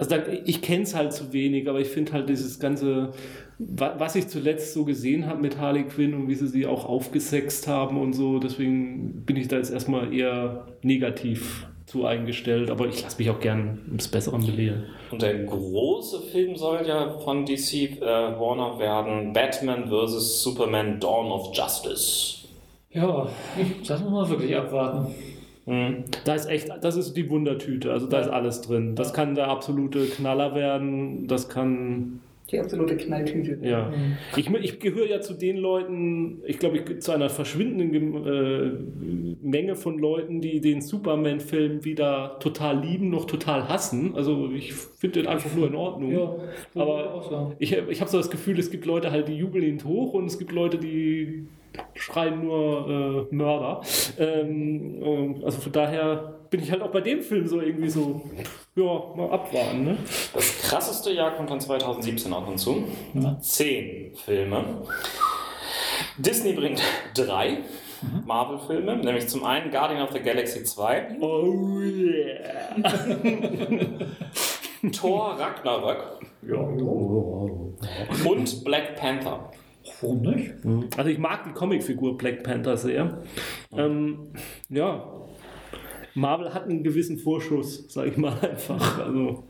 Also da, ich kenne es halt zu wenig, aber ich finde halt dieses ganze, wa- was ich zuletzt so gesehen habe mit Harley Quinn und wie sie sie auch aufgesext haben und so, deswegen bin ich da jetzt erstmal eher negativ zu eingestellt, aber ich lasse mich auch gern ums Besseren belehren. Und der große Film soll ja von DC äh, Warner werden: Batman vs. Superman Dawn of Justice. Ja, das muss man wirklich abwarten. Hm. Da ist echt, das ist die Wundertüte, also da Ja. ist alles drin. Das kann der absolute Knaller werden, das kann Die absolute Knalltüte. Ja. Ich, ich gehöre ja zu den Leuten, ich glaube, ich, zu einer verschwindenden äh, Menge von Leuten, die den Superman-Film wieder total lieben, noch total hassen. Also ich finde den einfach nur in Ordnung. Ja, Aber-. Ich, ich habe so das Gefühl, es gibt Leute halt, die jubeln ihn hoch und es gibt Leute, die schreien nur äh, Mörder. Ähm, und also von daher bin ich halt auch bei dem Film so irgendwie so, ja, mal abwarten. Ne? Das krasseste Jahr kommt dann 2017 auf uns zu. Ja. Zehn Filme. Disney bringt drei Marvel-Filme, nämlich zum einen Guardian of the Galaxy 2, Oh yeah. Thor Ragnarök und Black Panther. Warum nicht? Also ich mag die Comicfigur Black Panther sehr. Ähm, ja, Marvel hat einen gewissen Vorschuss, sag ich mal einfach. Also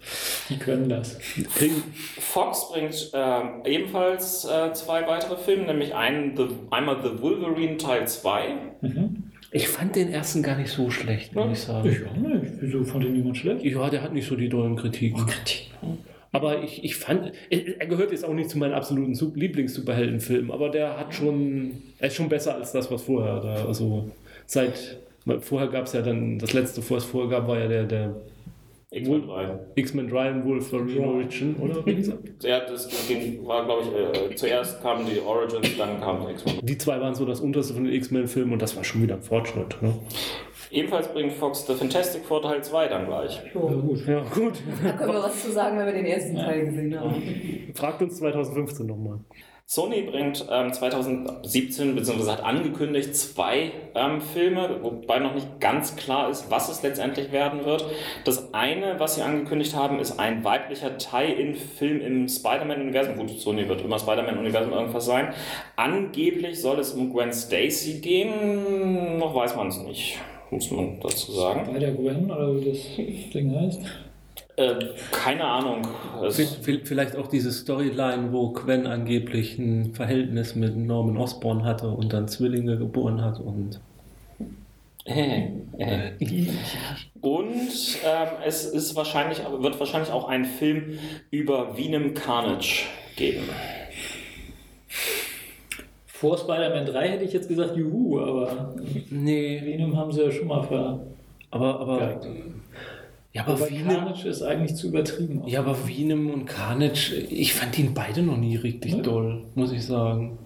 Die können das. kriegen, Fox bringt ähm, ebenfalls äh, zwei weitere Filme, nämlich einen, The, einmal The Wolverine Teil 2. ich fand den ersten gar nicht so schlecht, muss ich sagen. Ich auch nicht. Wieso fand ihn niemand schlecht? Ja, der hat nicht so die dollen Kritiken. Kritik. Aber ich, ich fand, er gehört jetzt auch nicht zu meinen absoluten Su- Lieblings-Superheldenfilmen, aber der hat schon, er ist schon besser als das, was vorher da, also seit, vorher gab es ja dann, das letzte, was es vorher gab, war ja der, der X-Men 3. X-Men Ryan Wolverine Origin, oder? Wie gesagt? Ja, das ging, war, glaube ich, äh, zuerst kamen die Origins, dann kam X-Men. Die zwei waren so das unterste von den X-Men-Filmen und das war schon wieder ein Fortschritt. Ne? Ebenfalls bringt Fox The Fantastic Four Teil 2 dann gleich. Ja, gut. Ja, gut. Da können wir was zu sagen, wenn wir den ersten Teil gesehen haben. Fragt uns 2015 nochmal. Sony bringt ähm, 2017 bzw. hat angekündigt zwei ähm, Filme, wobei noch nicht ganz klar ist, was es letztendlich werden wird. Das eine, was sie angekündigt haben, ist ein weiblicher Tie-In-Film im Spider-Man-Universum. Gut, Sony wird immer Spider-Man-Universum irgendwas sein. Angeblich soll es um Gwen Stacy gehen, noch weiß man es nicht, muss man dazu sagen. Bei der Gwen, oder wie das Ding heißt. Äh, keine Ahnung. Es, Vielleicht auch diese Storyline, wo Gwen angeblich ein Verhältnis mit Norman Osborn hatte und dann Zwillinge geboren hat und Und ähm, es ist wahrscheinlich, wird wahrscheinlich auch einen Film über Venom Carnage geben. Vor Spider-Man 3 hätte ich jetzt gesagt, juhu, aber nee, Venom haben sie ja schon mal ver. aber aber ja, aber Aber Venom, Carnage ist eigentlich zu übertrieben. ja, aber Venom und Carnage, ich fand ihn beide noch nie richtig Ja. doll, muss ich sagen.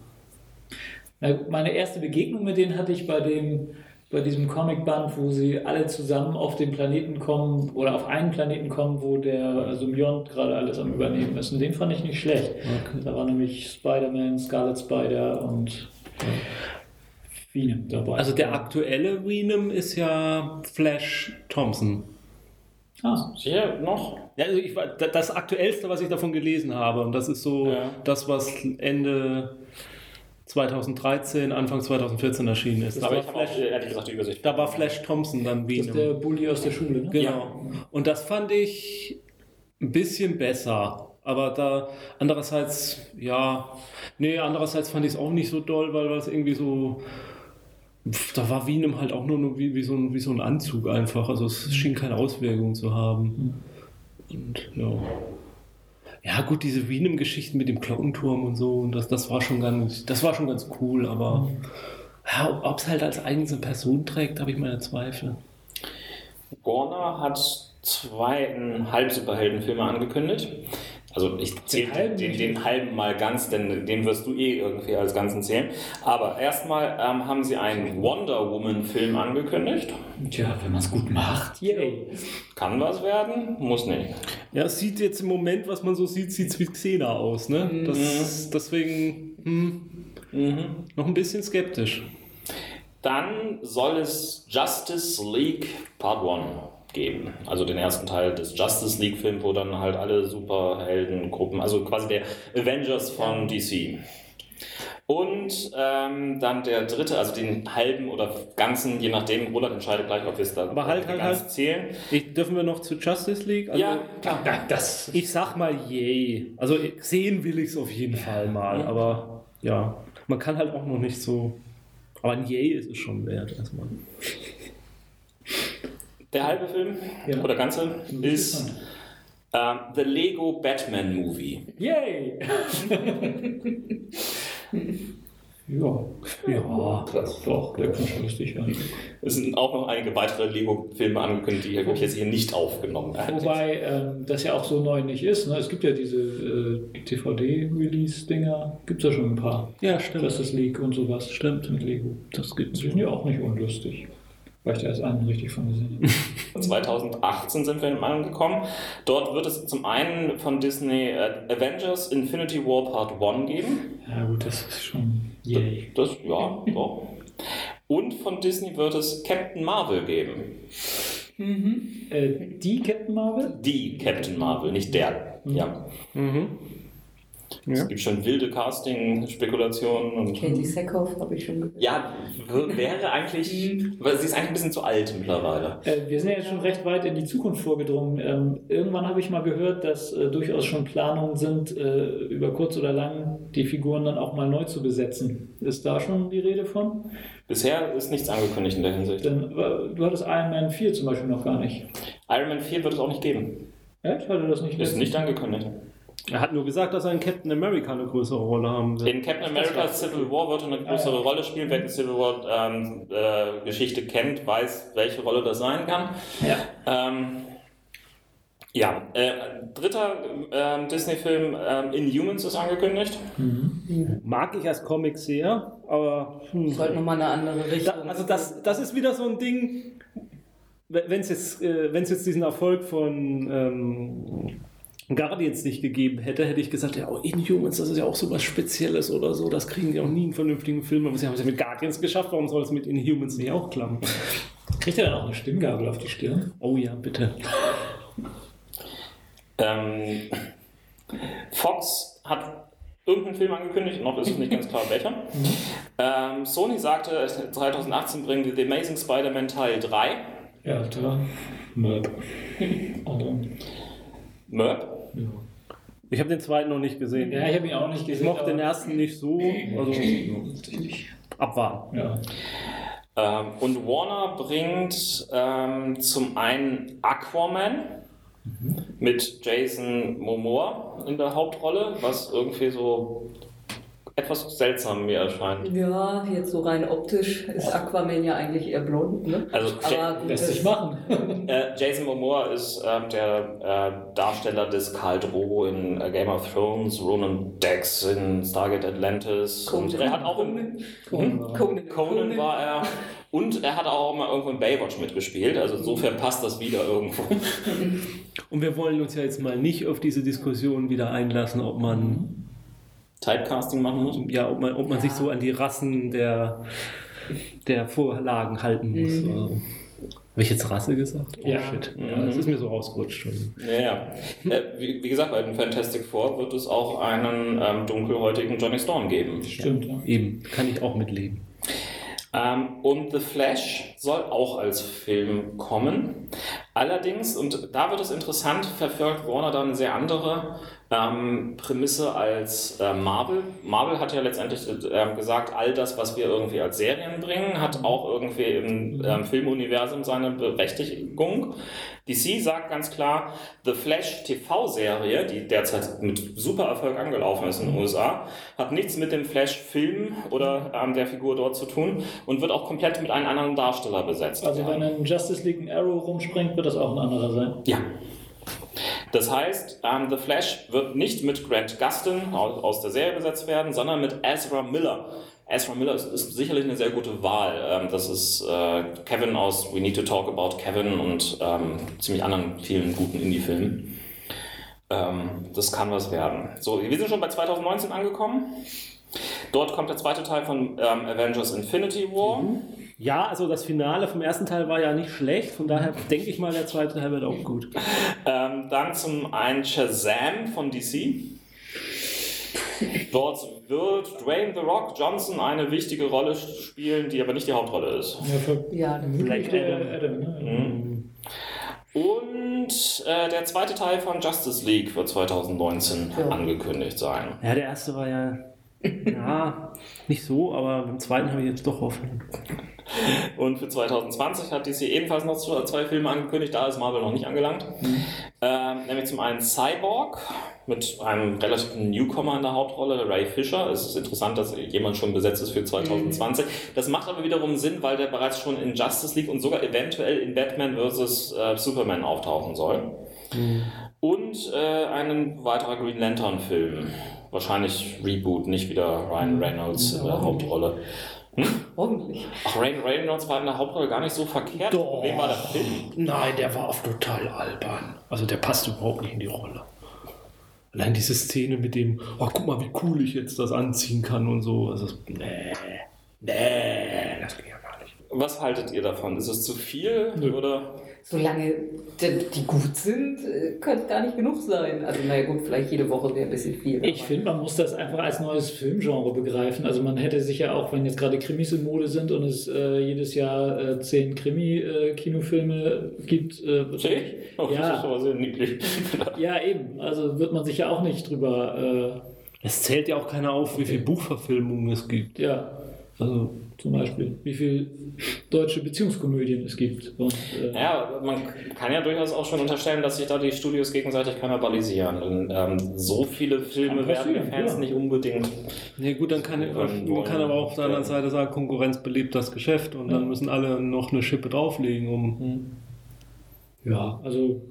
Meine erste Begegnung mit denen hatte ich bei dem bei diesem Comicband, wo sie alle zusammen auf den Planeten kommen oder auf einen Planeten kommen, wo der Symbiont gerade alles am Übernehmen ist. Und den fand ich nicht schlecht. Okay. Da war nämlich Spider-Man, Scarlet Spider und Venom dabei. Also der aktuelle Venom ist ja Flash Thompson. ah, Sicher noch? Ja, also ich, das aktuellste, was ich davon gelesen habe, und das ist so Ja. das, was Ende 2013, Anfang 2014 erschienen ist. Da Aber war, ich habe auch Flash, ehrlich gesagt die Übersicht. da war Flash Thompson dann das ist der Bully aus der Schule, ne? Genau. Und das fand ich ein bisschen besser. Aber da, andererseits, ja, nee, andererseits fand ich es auch nicht so doll, weil das irgendwie so, pf, da war Venom halt auch nur, nur wie, wie, so ein, wie so ein Anzug einfach. Also es schien keine Auswirkungen zu haben. Und ja. Ja, gut, diese Venom-Geschichten mit dem Glockenturm und so, und das, das war schon ganz, das war schon ganz cool, aber ja, ob es halt als eigene Person trägt, habe ich meine Zweifel. Warner hat zweieinhalb Superheldenfilme angekündigt. Also ich zähle Den halben den, nicht. den, halben mal ganz, denn den wirst du eh irgendwie als Ganzen zählen. Aber erstmal ähm, haben sie einen Wonder Woman-Film angekündigt. Tja, wenn man es gut macht, yay. Kann was werden, muss nicht. Ja, es sieht jetzt im Moment, was man so sieht, sieht es wie Xena aus, ne? Das, deswegen hm, noch ein bisschen skeptisch. Dann soll es Justice League Part 1 geben. Also den ersten Teil des Justice League Films, wo dann halt alle Superheldengruppen, also quasi der Avengers von DC. Und ähm, dann der dritte, also den halben oder ganzen, je nachdem, Roland entscheidet gleich, ob wir es da Aber halt, halt, halt. zählen. Ich, dürfen wir noch zu Justice League? Also, Ja, klar. Ja, das Ich sag mal yay. Also sehen will ich es auf jeden Fall mal, aber ja, man kann halt auch noch nicht so. Aber ein Yay ist es schon wert erstmal. Der halbe Film Ja. oder ganze ist ähm, The Lego Batman Movie. Yay! ja. Ja, doch, der kann schon lustig werden. Es sind auch noch einige weitere Lego-Filme angekündigt, die ich jetzt hier nicht aufgenommen habe. Wobei ähm, das ja auch so neu nicht ist. Ne? Es gibt ja diese äh, DVD-Release-Dinger, gibt es ja schon ein paar. Ja, stimmt. Justice League und sowas. Stimmt. Mit Lego. Das gibt's. Die sind ja auch nicht unlustig. Weil ich da erst einen richtig von gesehen habe. 2018 sind wir angekommen. Dort wird es zum einen von Disney äh, Avengers Infinity War Part 1 geben. Ja gut, das ist schon yay. Das, ja, doch. Und von Disney wird es Captain Marvel geben. Äh, die Captain Marvel? Die Captain Marvel, nicht der. Ja. Mhm. Es gibt schon wilde Casting-Spekulationen. und- Katie Sackhoff habe ich schon gehört. Ja, wäre eigentlich, weil sie ist eigentlich ein bisschen zu alt mittlerweile. Äh, wir sind ja jetzt schon recht weit in die Zukunft vorgedrungen. Ähm, irgendwann habe ich mal gehört, dass äh, durchaus schon Planungen sind, äh, über kurz oder lang die Figuren dann auch mal neu zu besetzen. Ist da schon die Rede von? Bisher ist nichts angekündigt in der Hinsicht. Denn, äh, du hattest Iron Man 4 zum Beispiel noch gar nicht. Iron Man 4 wird es auch nicht geben. Echt? Hatte das nicht Ist letztens? nicht angekündigt. Er hat nur gesagt, dass er in Captain America eine größere Rolle haben wird. In Captain America Civil War wird er eine größere. Rolle spielen. Wer die Civil War ähm, äh, Geschichte kennt, weiß, welche Rolle das sein kann. Ja. Ähm, ja, äh, dritter ähm, Disney-Film ähm, Inhumans ist angekündigt. Mag ich als Comic sehr, aber. Hm. Sollte nochmal eine andere Da, Richtung. also das, das ist wieder so ein Ding, wenn es jetzt, äh, wenn's jetzt diesen Erfolg von ähm, Guardians nicht gegeben hätte, hätte ich gesagt, ja, oh, Inhumans, das ist ja auch so was Spezielles oder so, das kriegen die auch nie einen vernünftigen Film. Aber sie haben es ja mit Guardians geschafft, warum soll es mit Inhumans nicht auch klappen? Kriegt er dann auch eine Stimmgabel auf die Stirn? Oh ja, bitte. Ähm, Fox hat irgendeinen Film angekündigt, noch ist es nicht ganz klar welcher. Ähm, Sony sagte, 2018 bringen wir The Amazing Spider-Man Teil 3. Ja, da. Möb. Also, Merp. Ja. Ich habe den zweiten noch nicht gesehen. ja, ich habe ihn auch nicht ich gesehen. mochte den ersten nicht so, also Richtig. abwarten. Ja. Ähm, und Warner bringt ähm, zum einen Aquaman mit Jason Momoa in der Hauptrolle, was irgendwie so etwas seltsam mir erscheint. Ja, jetzt so rein optisch ist Aquaman ja eigentlich eher blond, ne? Also Aber gut, Lässt sich machen. Äh, Jason Momoa ist ähm, der äh, Darsteller des Khal Drogo in äh, Game of Thrones, Ronan Dex in Stargate Atlantis und Conan. er hat auch in Conan. Conan. Conan war er und er hat auch mal irgendwo in Baywatch mitgespielt, also insofern passt das wieder irgendwo. Und wir wollen uns ja jetzt mal nicht auf diese Diskussion wieder einlassen, ob man Typecasting machen muss. ja, ob man, ob man Ja. sich so an die Rassen der, der Vorlagen halten muss. Mhm. Also, Habe ich jetzt Rasse gesagt? Oh Ja. shit. Ja, Mhm. das ist mir so rausgerutscht schon. Ja, ja. Äh, wie, wie gesagt, bei den Fantastic Four wird es auch einen ähm, dunkelhäutigen Johnny Storm geben. Stimmt, ja. Eben, kann ich auch mitleben. Ähm, und The Flash soll auch als Film kommen. Allerdings, und da wird es interessant, verfolgt Warner dann eine sehr andere ähm, Prämisse als äh, Marvel. Marvel hat ja letztendlich äh, gesagt, all das, was wir irgendwie als Serien bringen, hat auch irgendwie im ähm, Filmuniversum seine Berechtigung. DC sagt ganz klar, The Flash TV-Serie, die derzeit mit super Erfolg angelaufen ist in den USA, hat nichts mit dem Flash-Film oder ähm, der Figur dort zu tun und wird auch komplett mit einem anderen Darsteller besetzt. Also wenn in Justice League ein Arrow rumspringt, wird das auch ein anderer sein. Ja. Das heißt, ähm, The Flash wird nicht mit Grant Gustin aus, der Serie besetzt werden, sondern mit Ezra Miller. Ezra Miller ist, ist sicherlich eine sehr gute Wahl. Ähm, das ist äh, Kevin aus We Need to Talk About Kevin und ähm, ziemlich anderen vielen guten Indie-Filmen. Ähm, das kann was werden. So, wir sind schon bei 2019 angekommen. Dort kommt der zweite Teil von ähm, Avengers Infinity War. Ja, also das Finale vom ersten Teil war ja nicht schlecht, von daher denke ich mal, der zweite Teil wird auch gut. Ähm, dann zum einen Shazam von DC. Dort wird Dwayne The Rock Johnson eine wichtige Rolle spielen, die aber nicht die Hauptrolle ist. Ja, für Ja, Black. Adam. Adam ne? Mhm. Und äh, der zweite Teil von Justice League wird 2019 Ja. angekündigt sein. Ja, der erste war ja, ja nicht so, aber beim zweiten habe ich jetzt doch Hoffnung. Und für 2020 hat DC ebenfalls noch zwei Filme angekündigt, da ist Marvel noch nicht angelangt. Ähm, nämlich zum einen Cyborg mit einem relativen Newcomer in der Hauptrolle, Ray Fisher. Es ist interessant, dass jemand schon besetzt ist für 2020. Das macht aber wiederum Sinn, weil der bereits schon in Justice League und sogar eventuell in Batman vs. Äh, Superman auftauchen soll. Und äh, einen weiterer Green Lantern Film. Wahrscheinlich Reboot, nicht wieder Ryan Reynolds in der Hauptrolle. Hoffentlich. Ach, Ryan Reynolds war in der Hauptrolle gar nicht so verkehrt. Doch. Problem war der Film. Nein, der war oft total albern. Also der passt überhaupt nicht in die Rolle. Allein diese Szene mit dem, oh, guck mal, wie cool ich jetzt das anziehen kann und so. Also, nee, nee, das geht ja gar nicht. Was haltet ihr davon? Ist es zu viel Nö. oder? Solange die, die gut sind, äh, könnte es gar nicht genug sein. Also naja gut, vielleicht jede Woche wäre ein bisschen viel. Ich finde, man muss das einfach als neues Filmgenre begreifen. Also man hätte sich ja auch, wenn jetzt gerade Krimis in Mode sind und es äh, jedes Jahr äh, zehn Krimi-Kinofilme gibt. Äh, Zehn? Oh, Ja. Das ist aber sehr niedlich. ja, eben. Also wird man sich ja auch nicht drüber. Es zählt ja auch keiner auf, wie viele Buchverfilmungen es gibt. Äh, ja, Also, zum Beispiel, wie viele deutsche Beziehungskomödien es gibt. Und, äh, Ja, man kann ja durchaus auch schon unterstellen, dass sich da die Studios gegenseitig kannibalisieren. Und, ähm, so viele Filme werden passieren, Fans ja. nicht unbedingt. ja gut, dann kann man kann aber auch auf der anderen Seite sagen, Konkurrenz belebt das Geschäft und dann müssen alle noch eine Schippe drauflegen, um. Ja, also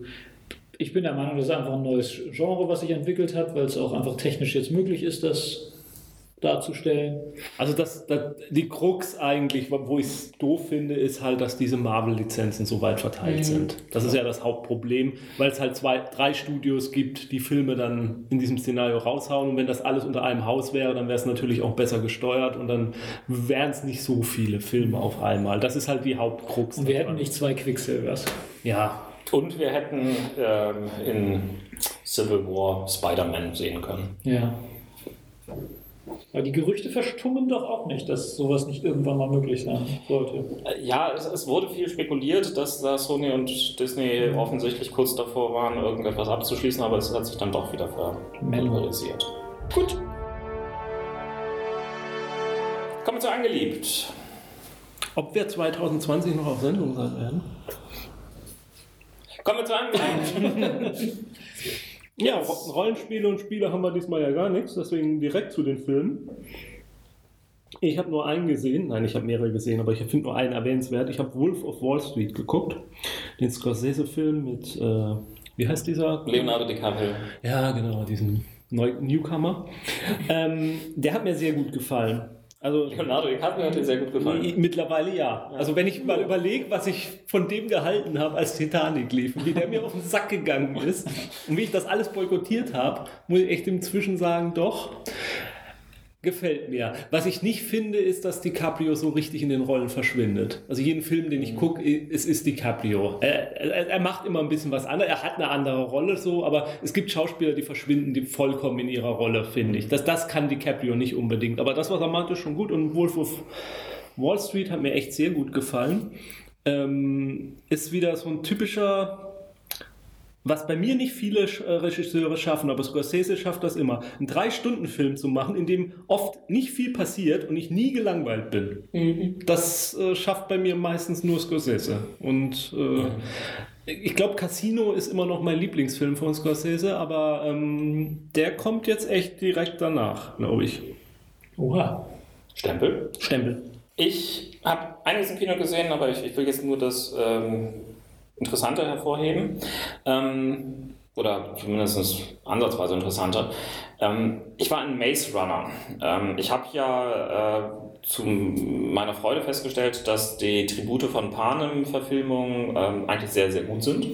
ich bin der Meinung, das ist einfach ein neues Genre, was sich entwickelt hat, weil es auch einfach technisch jetzt möglich ist, das darzustellen. Also das, das, die Krux eigentlich, wo ich es doof finde, ist halt, dass diese Marvel-Lizenzen so weit verteilt Mhm. sind. Das ist ja das Hauptproblem, weil es halt zwei, drei Studios gibt, die Filme dann in diesem Szenario raushauen. Und wenn das alles unter einem Haus wäre, dann wäre es natürlich auch besser gesteuert und dann wären es nicht so viele Filme auf einmal. Das ist halt die Hauptkrux. Und wir hätten nicht zwei Quicksilvers. Ja, Und wir hätten ähm, in Civil War Spider-Man sehen können. Ja. Aber die Gerüchte verstummen doch auch nicht, dass sowas nicht irgendwann mal möglich sein sollte. Ja, es, es wurde viel spekuliert, dass da Sony und Disney offensichtlich kurz davor waren, irgendetwas abzuschließen, aber es hat sich dann doch wieder verbalisiert. Gut. Kommen wir zu Angeliebt. ob wir 2020 noch auf Sendung sein werden? Kommen wir zu Angeliebt. Ja, Ro- Rollenspiele und Spiele haben wir diesmal ja gar nichts, deswegen direkt zu den Filmen. Ich habe nur einen gesehen, nein, ich habe mehrere gesehen, aber ich finde nur einen erwähnenswert. Ich habe Wolf of Wall Street geguckt, den Scorsese-Film mit, äh, wie heißt dieser? Leonardo DiCaprio. Ja, genau, diesen Neu Newcomer. ähm, der hat mir sehr gut gefallen. Also Leonardo DiCaprio hat dir sehr gut gefallen. Mittlerweile ja. Also wenn ich mal überlege, was ich von dem gehalten habe, als Titanic lief, wie der mir auf den Sack gegangen ist und wie ich das alles boykottiert habe, muss ich echt inzwischen sagen, doch, gefällt mir. Was ich nicht finde, ist, dass DiCaprio so richtig in den Rollen verschwindet. Also jeden Film, den ich gucke, es ist DiCaprio. Er, er, er macht immer ein bisschen was anderes, er hat eine andere Rolle so, aber es gibt Schauspieler, die verschwinden die vollkommen in ihrer Rolle, finde ich. Das, das kann DiCaprio nicht unbedingt. Aber das, was er meinte, ist schon gut und Wolf of Wall Street hat mir echt sehr gut gefallen. Ähm, ist wieder so ein typischer, was bei mir nicht viele äh, Regisseure schaffen, aber Scorsese schafft das immer, einen Drei-Stunden-Film zu machen, in dem oft nicht viel passiert und ich nie gelangweilt bin. Das äh, schafft bei mir meistens nur Scorsese. Und äh, ich glaube, Casino ist immer noch mein Lieblingsfilm von Scorsese, aber ähm, der kommt jetzt echt direkt danach, glaube ich. Oha. Stempel. Stempel. Ich habe einiges im Kino gesehen, aber ich, ich will jetzt nur das ähm, Interessante hervorheben. Ähm, oder zumindest ansatzweise interessanter. Ähm, ich war in Maze Runner. Ähm, ich habe ja äh, zu meiner Freude festgestellt, dass die Tribute von Panem-Verfilmungen ähm, eigentlich sehr, sehr gut sind.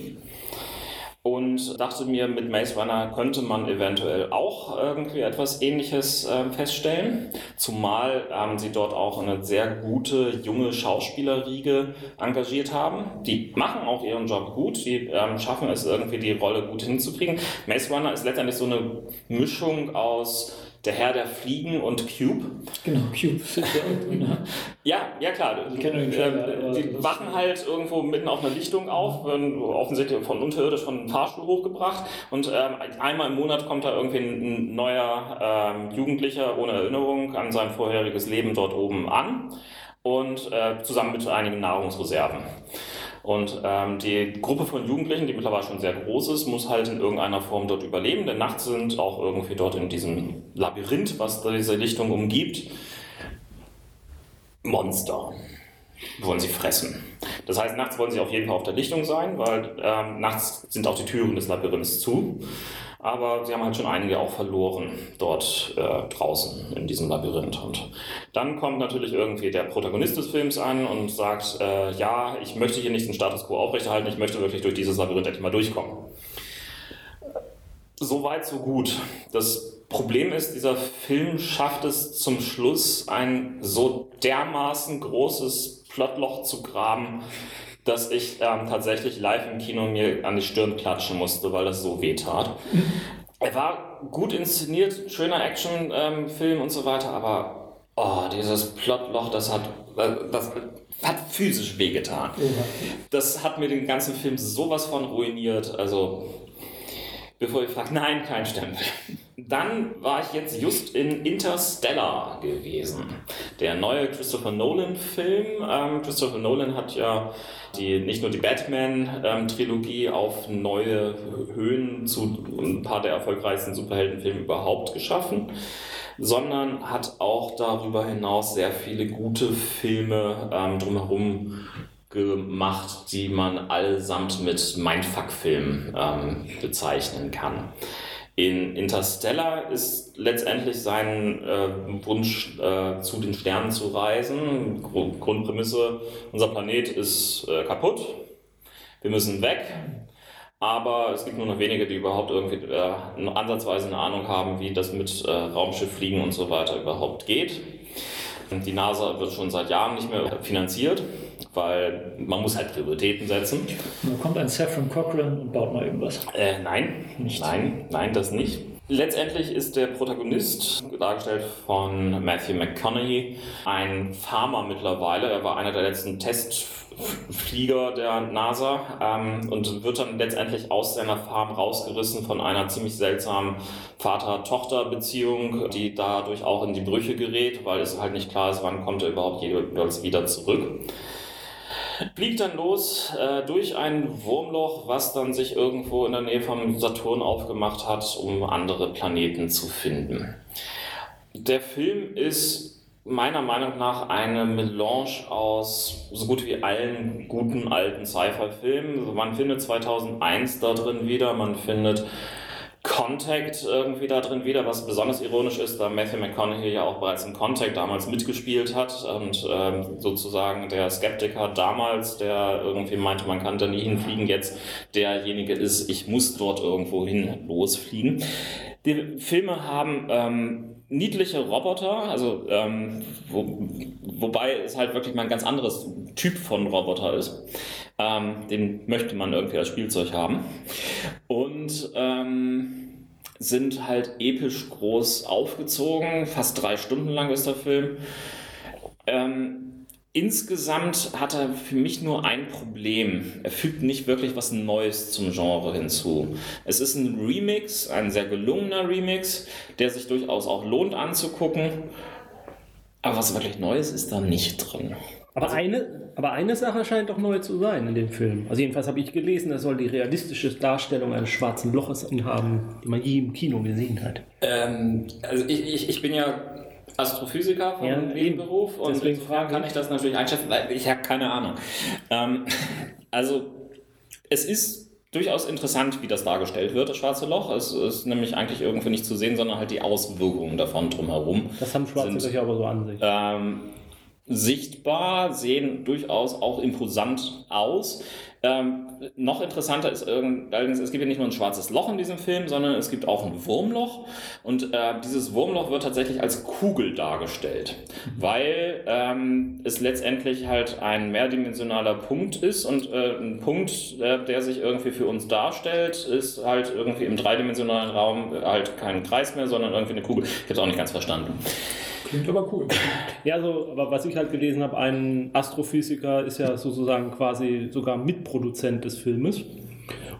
Und dachte mir, mit Maze Runner könnte man eventuell auch irgendwie etwas Ähnliches äh, feststellen. Zumal ähm, sie dort auch eine sehr gute junge Schauspielerriege engagiert haben. Die machen auch ihren Job gut, die ähm, schaffen es irgendwie, die Rolle gut hinzukriegen. Maze Runner ist letztendlich so eine Mischung aus der Herr der Fliegen und Cube. Genau, Cube? Ja, ja klar. Ich kenne den Trailer, aber Die wachen halt irgendwo mitten auf einer Lichtung auf, werden offensichtlich von unterirdisch von einem Fahrstuhl hochgebracht und ähm, einmal im Monat kommt da irgendwie ein, ein neuer ähm, Jugendlicher ohne Erinnerung an sein vorheriges Leben dort oben an und äh, zusammen mit einigen Nahrungsreserven. Und ähm, die Gruppe von Jugendlichen, die mittlerweile schon sehr groß ist, muss halt in irgendeiner Form dort überleben, denn nachts sind auch irgendwie dort in diesem Labyrinth, was diese Lichtung umgibt, Monster wollen sie fressen. Das heißt, nachts wollen sie auf jeden Fall auf der Lichtung sein, weil ähm, nachts sind auch die Türen des Labyrinths zu. Aber sie haben halt schon einige auch verloren dort äh, draußen in diesem Labyrinth. Und dann kommt natürlich irgendwie der Protagonist des Films an und sagt, äh, ja, ich möchte hier nicht den Status quo aufrechterhalten, ich möchte wirklich durch dieses Labyrinth endlich mal durchkommen. So weit, so gut. Das Problem ist, dieser Film schafft es zum Schluss, ein so dermaßen großes Plotloch zu graben, dass ich ähm, tatsächlich live im Kino mir an die Stirn klatschen musste, weil das so weh tat. er war gut inszeniert, schöner Actionfilm ähm, und so weiter, aber oh, dieses Plotloch, das hat, das hat physisch wehgetan. Das hat mir den ganzen Film sowas von ruiniert. Also bevor ihr fragt, nein, kein Stempel. Dann war ich jetzt just in Interstellar gewesen. Der neue Christopher Nolan-Film. Ähm, Christopher Nolan hat ja die, nicht nur die Batman-Trilogie ähm, auf neue Höhen zu ein paar der erfolgreichsten Superheldenfilme überhaupt geschaffen, sondern hat auch darüber hinaus sehr viele gute Filme ähm, drumherum gemacht, die man allesamt mit Mindfuck-Filmen ähm, bezeichnen kann. In Interstellar ist letztendlich sein äh, Wunsch, äh, zu den Sternen zu reisen. Grund Grundprämisse, unser Planet ist äh, kaputt, wir müssen weg, aber es gibt nur noch wenige, die überhaupt irgendwie äh, ansatzweise eine Ahnung haben, wie das mit äh, Raumschifffliegen und so weiter überhaupt geht. Die NASA wird schon seit Jahren nicht mehr finanziert weil man muss halt Prioritäten setzen. Da kommt ein Saffron Cochran und baut mal irgendwas. Äh, nein, nicht. Nein, nein, das nicht. Letztendlich ist der Protagonist, dargestellt von Matthew McConaughey, ein Farmer mittlerweile. Er war einer der letzten Testflieger der NASA ähm, und wird dann letztendlich aus seiner Farm rausgerissen von einer ziemlich seltsamen Vater-Tochter-Beziehung, die dadurch auch in die Brüche gerät, weil es halt nicht klar ist, wann kommt er überhaupt jeweils wieder zurück fliegt dann los äh, durch ein Wurmloch, was dann sich irgendwo in der Nähe vom Saturn aufgemacht hat, um andere Planeten zu finden. Der Film ist meiner Meinung nach eine Melange aus so gut wie allen guten alten Sci-Fi-Filmen. Man findet 2001 da drin wieder, man findet Contact irgendwie da drin wieder, was besonders ironisch ist, da Matthew McConaughey ja auch bereits in Contact damals mitgespielt hat und ähm, sozusagen der Skeptiker damals, der irgendwie meinte, man kann da nie hinfliegen, jetzt derjenige ist, ich muss dort irgendwo hin losfliegen. Die Filme haben ähm, niedliche Roboter, also ähm, wo, wobei es halt wirklich mal ein ganz anderes Typ von Roboter ist. Ähm, den möchte man irgendwie als Spielzeug haben. Und ähm, sind halt episch groß aufgezogen. Fast drei Stunden lang ist der Film. Ähm, insgesamt hat er für mich nur ein Problem. Er fügt nicht wirklich was Neues zum Genre hinzu. Es ist ein Remix, ein sehr gelungener Remix, der sich durchaus auch lohnt anzugucken. Aber was wirklich Neues ist da nicht drin. Aber, also, eine, aber eine Sache scheint doch neu zu sein in dem Film. Also jedenfalls habe ich gelesen, er soll die realistische Darstellung eines schwarzen Loches haben, die man je im Kino gesehen hat. Ähm, also ich, ich, ich bin ja Astrophysiker von ja, Nebenberuf und deswegen kann ich das natürlich einschätzen, weil ich habe keine Ahnung. Ähm, also es ist durchaus interessant, wie das dargestellt wird, das schwarze Loch. Es ist nämlich eigentlich irgendwie nicht zu sehen, sondern halt die Auswirkungen davon drumherum. Das haben schwarze Löcher aber so an sich. Ähm, sichtbar, sehen durchaus auch imposant aus. Ähm, noch interessanter ist allerdings, es gibt ja nicht nur ein schwarzes Loch in diesem Film, sondern es gibt auch ein Wurmloch. Und äh, dieses Wurmloch wird tatsächlich als Kugel dargestellt, weil ähm, es letztendlich halt ein mehrdimensionaler Punkt ist und äh, ein Punkt, äh, der sich irgendwie für uns darstellt, ist halt irgendwie im dreidimensionalen Raum halt kein Kreis mehr, sondern irgendwie eine Kugel. Ich habe es auch nicht ganz verstanden. Klingt aber cool. Ja, also, aber was ich halt gelesen habe, ein Astrophysiker ist ja sozusagen quasi sogar Mitproduzent des Filmes.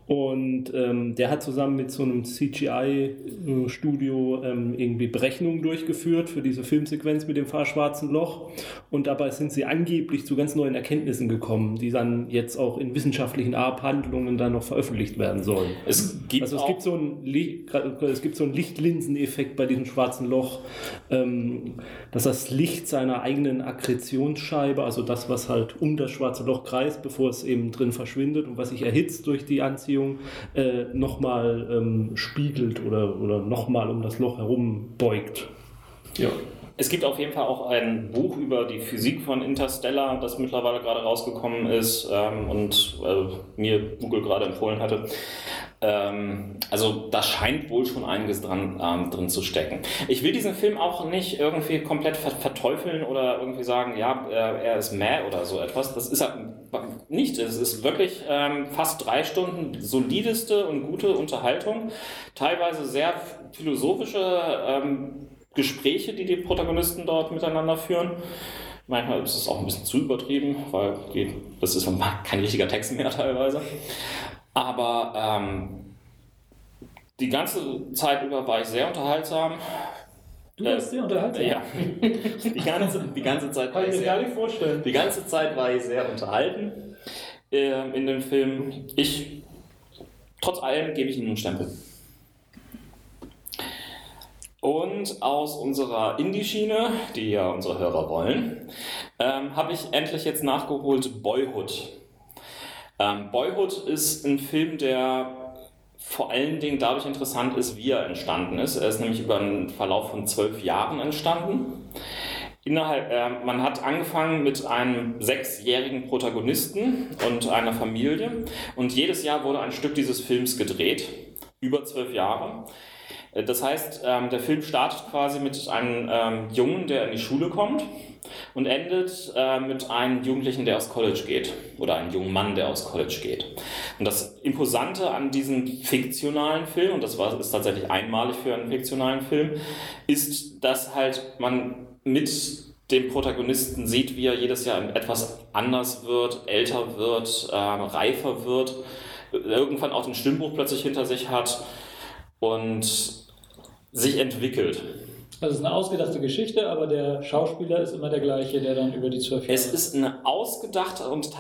Und ähm, der hat zusammen mit so einem CGI-Studio ähm, irgendwie Berechnungen durchgeführt für diese Filmsequenz mit dem fahrschwarzen Loch. Und dabei sind sie angeblich zu ganz neuen Erkenntnissen gekommen, die dann jetzt auch in wissenschaftlichen Abhandlungen dann noch veröffentlicht werden sollen. Es gibt, also es gibt, so, einen, es gibt so einen Lichtlinseneffekt bei diesem schwarzen Loch, ähm, dass das Licht seiner eigenen Akkretionsscheibe, also das, was halt um das schwarze Loch kreist, bevor es eben drin verschwindet und was sich erhitzt durch die Anziehung, Beziehung äh, nochmal ähm, spiegelt oder, oder nochmal um das Loch herum beugt. Ja. Es gibt auf jeden Fall auch ein Buch über die Physik von Interstellar, das mittlerweile gerade rausgekommen ist ähm, und äh, mir Google gerade empfohlen hatte. Ähm, also da scheint wohl schon einiges dran, ähm, drin zu stecken. Ich will diesen Film auch nicht irgendwie komplett ver verteufeln oder irgendwie sagen, ja, er, er ist meh oder so etwas. Das ist nicht. Es ist wirklich ähm, fast drei Stunden solideste und gute Unterhaltung, teilweise sehr philosophische ähm, Gespräche, die die Protagonisten dort miteinander führen. Manchmal ist es auch ein bisschen zu übertrieben, weil die, das ist kein richtiger Text mehr teilweise. Aber ähm, die ganze Zeit über war ich sehr unterhaltsam. Du warst sehr unterhaltsam? Ja. Die ganze, die ganze Zeit Kann ich mir gar nicht vorstellen. Die ganze Zeit war ich sehr unterhalten äh, in dem Film. Ich, trotz allem, gebe ich ihm einen Stempel. Und aus unserer Indie-Schiene, die ja unsere Hörer wollen, ähm, habe ich endlich jetzt nachgeholt Boyhood. Ähm, Boyhood ist ein Film, der vor allen Dingen dadurch interessant ist, wie er entstanden ist. Er ist nämlich über einen Verlauf von zwölf Jahren entstanden. Innerhalb, äh, man hat angefangen mit einem sechsjährigen Protagonisten und einer Familie und jedes Jahr wurde ein Stück dieses Films gedreht, über zwölf Jahre. Äh, das heißt, ähm, der Film startet quasi mit einem ähm, Jungen, der in die Schule kommt und endet äh, mit einem Jugendlichen, der aufs College geht oder einem jungen Mann, der aufs College geht. Und das Imposante an diesem fiktionalen Film, und das war, ist tatsächlich einmalig für einen fiktionalen Film, ist, dass halt man mit dem Protagonisten sieht, wie er jedes Jahr etwas anders wird, älter wird, äh, reifer wird, irgendwann auch den Stimmbruch plötzlich hinter sich hat und sich entwickelt. Also es ist eine ausgedachte Geschichte, aber der Schauspieler ist immer der gleiche, der dann über die zwölf Jahre... Es ist eine ausgedachte und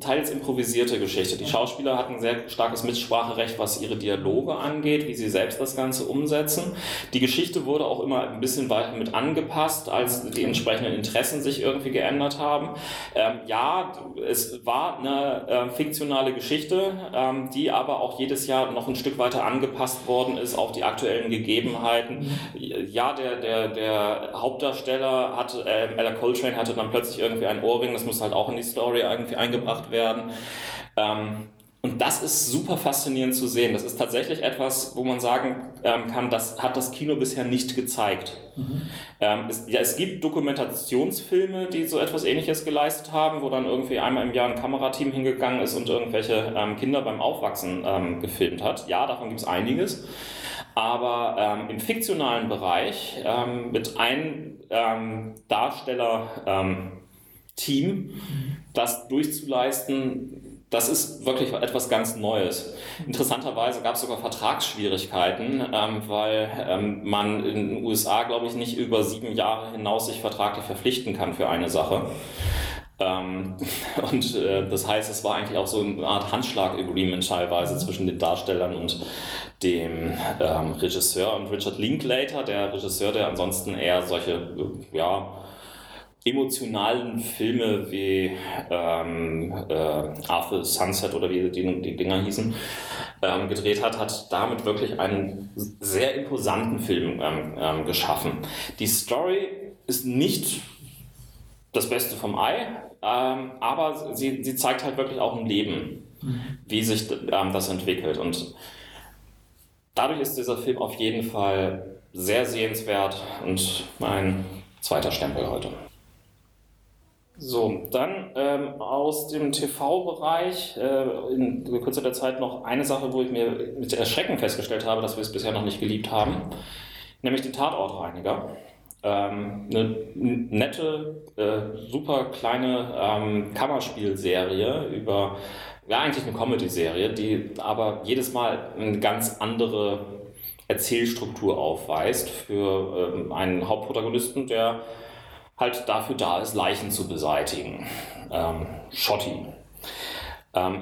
teils improvisierte Geschichte. Die Schauspieler hatten sehr starkes Mitspracherecht, was ihre Dialoge angeht, wie sie selbst das Ganze umsetzen. Die Geschichte wurde auch immer ein bisschen weiter mit angepasst, als die entsprechenden Interessen sich irgendwie geändert haben. Ähm, ja, es war eine äh, fiktionale Geschichte, ähm, die aber auch jedes Jahr noch ein Stück weiter angepasst worden ist auf die aktuellen Gegebenheiten. Mhm. Ja, der der, der Hauptdarsteller hatte, äh, Ella Coltrane hatte dann plötzlich irgendwie ein Ohrring, das muss halt auch in die Story irgendwie eingebracht werden. Ähm, und das ist super faszinierend zu sehen. Das ist tatsächlich etwas, wo man sagen ähm, kann, das hat das Kino bisher nicht gezeigt. Mhm. Ähm, es, ja, es gibt Dokumentationsfilme, die so etwas Ähnliches geleistet haben, wo dann irgendwie einmal im Jahr ein Kamerateam hingegangen ist und irgendwelche ähm, Kinder beim Aufwachsen ähm, gefilmt hat. Ja, davon gibt es einiges. Aber ähm, im fiktionalen Bereich ähm, mit einem ähm, Darsteller-Team ähm, das durchzuleisten, das ist wirklich etwas ganz Neues. Interessanterweise gab es sogar Vertragsschwierigkeiten, ähm, weil ähm, man in den USA, glaube ich, nicht über sieben Jahre hinaus sich vertraglich verpflichten kann für eine Sache. Ähm, und äh, das heißt, es war eigentlich auch so eine Art Handschlag-Agreement teilweise zwischen den Darstellern und dem ähm, Regisseur und Richard Linklater, der Regisseur, der ansonsten eher solche, äh, ja, emotionalen Filme wie ähm, äh, Arthur Sunset oder wie die, die Dinger hießen, ähm, gedreht hat, hat damit wirklich einen sehr imposanten Film ähm, ähm geschaffen. Die Story ist nicht das Beste vom Ei, ähm, aber sie, sie zeigt halt wirklich auch ein Leben, mhm. wie sich ähm, das entwickelt. Und dadurch ist dieser Film auf jeden Fall sehr sehenswert und mein zweiter Stempel heute. So, dann ähm, aus dem TV-Bereich äh, in kurzer Zeit noch eine Sache, wo ich mir mit Erschrecken festgestellt habe, dass wir es bisher noch nicht geliebt haben, nämlich den Tatortreiniger. Ähm, eine nette, äh, super kleine ähm, Kammerspielserie über, ja eigentlich eine Comedy-Serie, die aber jedes Mal eine ganz andere Erzählstruktur aufweist für ähm, einen Hauptprotagonisten, der halt dafür da ist, Leichen zu beseitigen. Schotti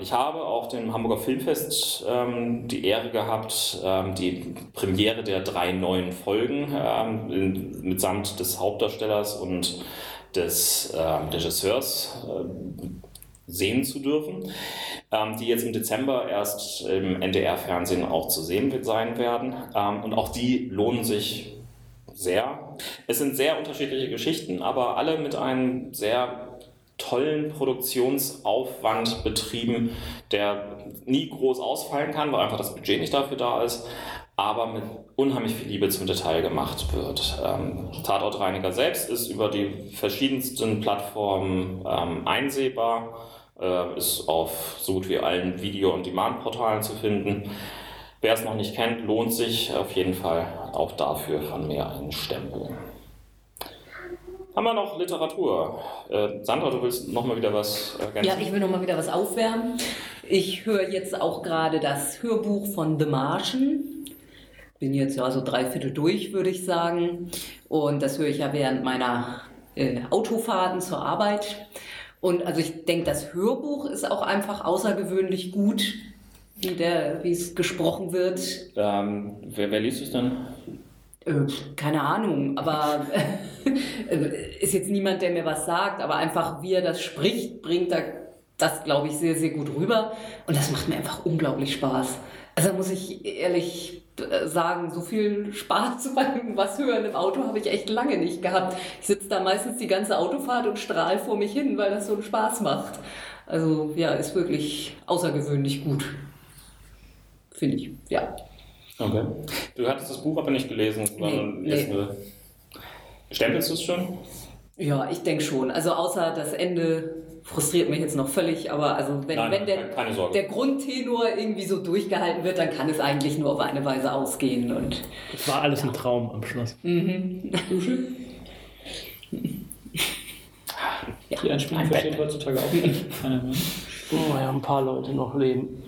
ich habe auch dem Hamburger Filmfest ähm, die Ehre gehabt, ähm, die Premiere der drei neuen Folgen ähm, in, mitsamt des Hauptdarstellers und des ähm, Regisseurs äh, sehen zu dürfen, ähm, die jetzt im Dezember erst im NDR-Fernsehen auch zu sehen sein werden. und auch die lohnen sich sehr. Es sind sehr unterschiedliche Geschichten, aber alle mit einem sehr tollen Produktionsaufwand betrieben, der nie groß ausfallen kann, weil einfach das Budget nicht dafür da ist, aber mit unheimlich viel Liebe zum Detail gemacht wird. Ähm, Tatortreiniger selbst ist über die verschiedensten Plattformen ähm, einsehbar. Äh, ist auf so gut wie allen Video-on-Demand-Portalen zu finden. Wer es noch nicht kennt, lohnt sich auf jeden Fall auch dafür von mir einen Stempel. Haben wir noch Literatur? Äh, Sandra, du willst noch mal wieder was ergänzen? Ja, ich will noch mal wieder was aufwärmen. Ich höre jetzt auch gerade das Hörbuch von The Martian. Bin jetzt also drei Viertel durch, würde ich sagen. Und das höre ich ja während meiner äh, Autofahrten zur Arbeit. Und also ich denke, das Hörbuch ist auch einfach außergewöhnlich gut, wie, es gesprochen wird. Ähm, wer, wer liest es denn? Äh, keine Ahnung, aber äh, ist jetzt niemand, der mir was sagt, aber einfach wie er das spricht, bringt er das, glaube ich, sehr, sehr gut rüber. Und das macht mir einfach unglaublich Spaß. Also muss ich ehrlich äh, sagen, so viel Spaß beim was hören im Auto habe ich echt lange nicht gehabt. Ich sitze da meistens die ganze Autofahrt und strahle vor mich hin, weil das so einen Spaß macht. Also ja, ist wirklich außergewöhnlich gut. Finde ich, ja. Okay. Du hattest das Buch aber nicht gelesen, sondern Nee, nee. Stempelst du es schon? Ja, ich denke schon. Also außer das Ende frustriert mich jetzt noch völlig, aber also wenn, Nein, wenn der, der Grundtenor irgendwie so durchgehalten wird, dann kann es eigentlich nur auf eine Weise ausgehen. Und Es war alles ein Traum am Schluss. Dusche? Die Anspielung versteht heutzutage auch mehr. Oh ja, ein paar Leute noch leben.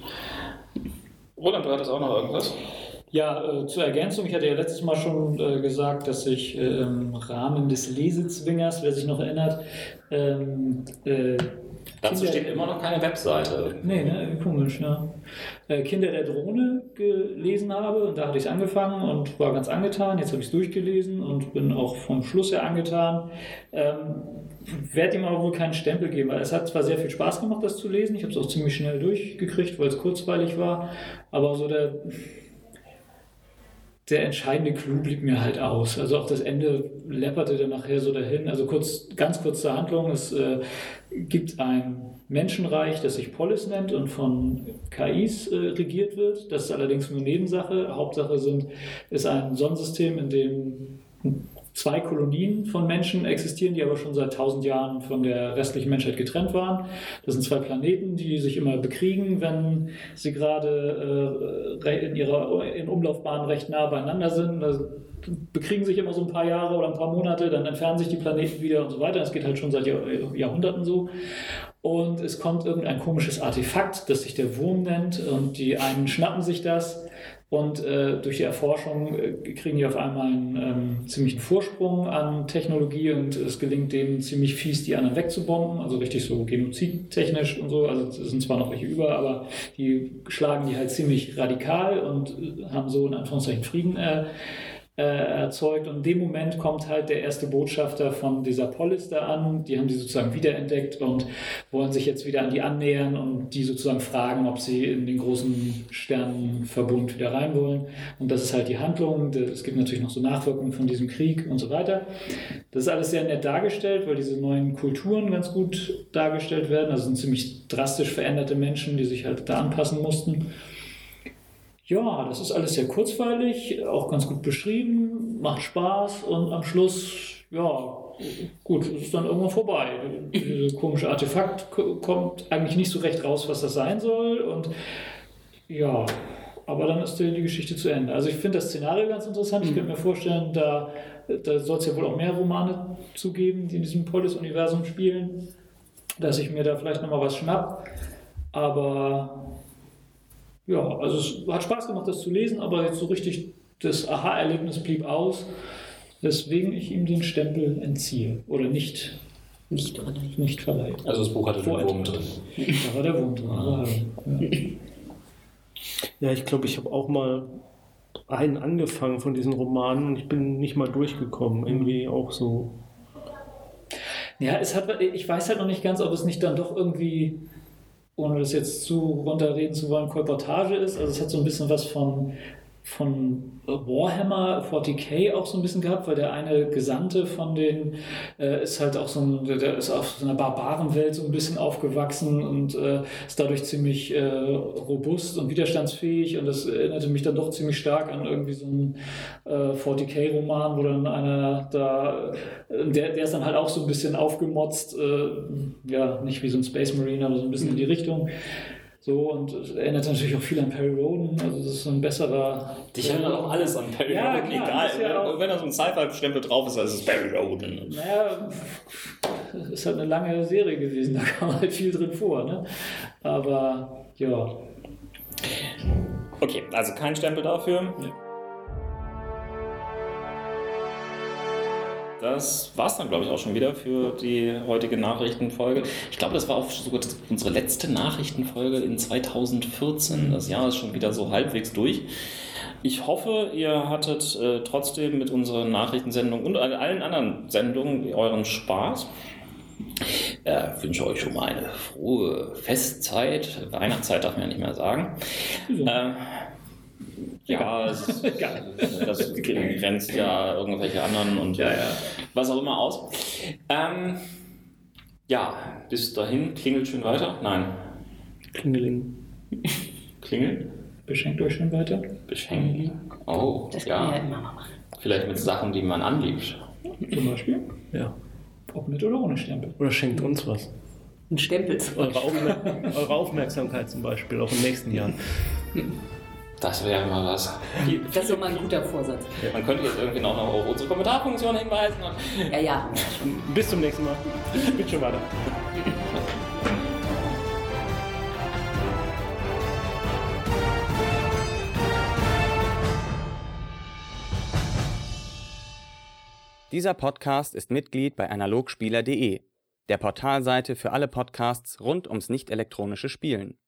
Roland, du hattest auch noch irgendwas? Ja, äh, zur Ergänzung, ich hatte ja letztes Mal schon äh, gesagt, dass ich äh, im Rahmen des Lesezwingers, wer sich noch erinnert, ähm, äh, Dazu Kinder- steht immer noch keine Webseite. Nee, ne, irgendwie komisch, ja. Äh, Kinder der Drohne gelesen habe und da hatte ich es angefangen und war ganz angetan. Jetzt habe ich es durchgelesen und bin auch vom Schluss her angetan. Ähm, werde ihm aber wohl keinen Stempel geben, weil es hat zwar sehr viel Spaß gemacht, das zu lesen. Ich habe es auch ziemlich schnell durchgekriegt, weil es kurzweilig war. Aber so der, der entscheidende Clou blieb mir halt aus. Also auch das Ende läpperte dann nachher so dahin. Also kurz, ganz kurz zur Handlung. Es äh, gibt ein Menschenreich, das sich Polis nennt und von KIs äh, regiert wird. Das ist allerdings nur Nebensache. Hauptsache sind, ist ein Sonnensystem, in dem zwei Kolonien von Menschen existieren, die aber schon seit tausend Jahren von der restlichen Menschheit getrennt waren. Das sind zwei Planeten, die sich immer bekriegen, wenn sie gerade äh, in ihrer in Umlaufbahn recht nah beieinander sind. Da bekriegen sich immer so ein paar Jahre oder ein paar Monate, dann entfernen sich die Planeten wieder und so weiter. Das geht halt schon seit Jahr, Jahrhunderten so. Und es kommt irgendein komisches Artefakt, das sich der Wurm nennt, und die einen schnappen sich das. Und äh, durch die Erforschung äh, kriegen die auf einmal einen ähm, ziemlichen Vorsprung an Technologie und es gelingt denen ziemlich fies, die anderen wegzubomben, also richtig so genozidtechnisch und so. Also es sind zwar noch welche über, aber die schlagen die halt ziemlich radikal und äh, haben so in Anführungszeichen Frieden äh, äh, erzeugt. Und in dem Moment kommt halt der erste Botschafter von dieser Polis da an. Die haben die sozusagen wiederentdeckt und wollen sich jetzt wieder an die annähern und die sozusagen fragen, ob sie in den großen Sternenverbund wieder rein wollen. Und das ist halt die Handlung. Es gibt natürlich noch so Nachwirkungen von diesem Krieg und so weiter. Das ist alles sehr nett dargestellt, weil diese neuen Kulturen ganz gut dargestellt werden. Also sind ziemlich drastisch veränderte Menschen, die sich halt da anpassen mussten. Ja, das ist alles sehr kurzweilig, auch ganz gut beschrieben, macht Spaß und am Schluss, ja, gut, es ist dann irgendwann vorbei. Dieses komische Artefakt ko- kommt eigentlich nicht so recht raus, was das sein soll und ja, aber dann ist die, die Geschichte zu Ende. Also ich finde das Szenario ganz interessant. Ich könnte mir vorstellen, da, da soll es ja wohl auch mehr Romane zugeben, die in diesem Polis-Universum spielen, dass ich mir da vielleicht nochmal was schnapp. Aber ja, also es hat Spaß gemacht, das zu lesen, aber jetzt so richtig das Aha-Erlebnis blieb aus, weswegen ich ihm den Stempel entziehe oder nicht, nicht drin. nicht verleihe. Also das Buch hatte den. Wurm drin. Da war der Wurm drin. Also, ja. Ja, ich glaube, ich habe auch mal einen angefangen von diesen Romanen und ich bin nicht mal durchgekommen. Irgendwie auch so. Ja, es hat, ich weiß halt noch nicht ganz, ob es nicht dann doch irgendwie, ohne das jetzt zu runterreden zu wollen, Kolportage ist. Also es hat so ein bisschen was von von Warhammer 40k auch so ein bisschen gehabt, weil der eine Gesandte von den äh, ist halt auch so ein, der ist auf so einer Barbarenwelt so ein bisschen aufgewachsen und äh, ist dadurch ziemlich äh, robust und widerstandsfähig und das erinnerte mich dann doch ziemlich stark an irgendwie so einen 40k-Roman, wo dann einer da, der, der ist dann halt auch so ein bisschen aufgemotzt, äh, ja, nicht wie so ein Space Marine, aber so ein bisschen in die Richtung. So, und es erinnert natürlich auch viel an Perry Roden, also das ist so ein besserer. Dich erinnert auch alles an Perry Ja, Roden, klar, egal. ja auch- wenn da so ein Sci-Fi-Stempel drauf ist, dann ist es Perry Roden. Naja, es ist halt eine lange Serie gewesen, da kam halt viel drin vor, ne? Aber ja. Okay, also kein Stempel dafür. Das war's dann, glaube ich, auch schon wieder für die heutige Nachrichtenfolge. Ich glaube, das war auch sogar unsere letzte Nachrichtenfolge in 2014. Das Jahr ist schon wieder so halbwegs durch. Ich hoffe, ihr hattet äh, trotzdem mit unserer Nachrichtensendung und allen anderen Sendungen euren Spaß. Äh, wünsche euch schon mal eine frohe Festzeit. Weihnachtszeit darf man ja nicht mehr sagen. Äh, ja, es ist, das grenzt ja irgendwelche anderen und Ja, ja. was auch immer aus. Ähm, ja, bis dahin klingelt schön weiter. Nein, Klingeling. klingelt. Beschenkt euch schon weiter. Beschenken. Oh, Das kann man ja ja. immer mal machen. Vielleicht mit Sachen, die man anliebt. Zum Beispiel. Ja. Ob mit oder ohne Stempel. Oder schenkt uns was. Ein Stempel. Eure, Aufmer eure Aufmerksamkeit zum Beispiel, auch im nächsten Jahr. Das wäre mal was. Das ist doch mal ein guter Vorsatz. Man könnte jetzt irgendwie noch auf unsere Kommentarfunktion hinweisen. Und Ja, ja. Bis zum nächsten Mal. Bitte schon weiter. Dieser Podcast ist Mitglied bei analogspieler.de, der Portalseite für alle Podcasts rund ums nicht elektronische Spielen.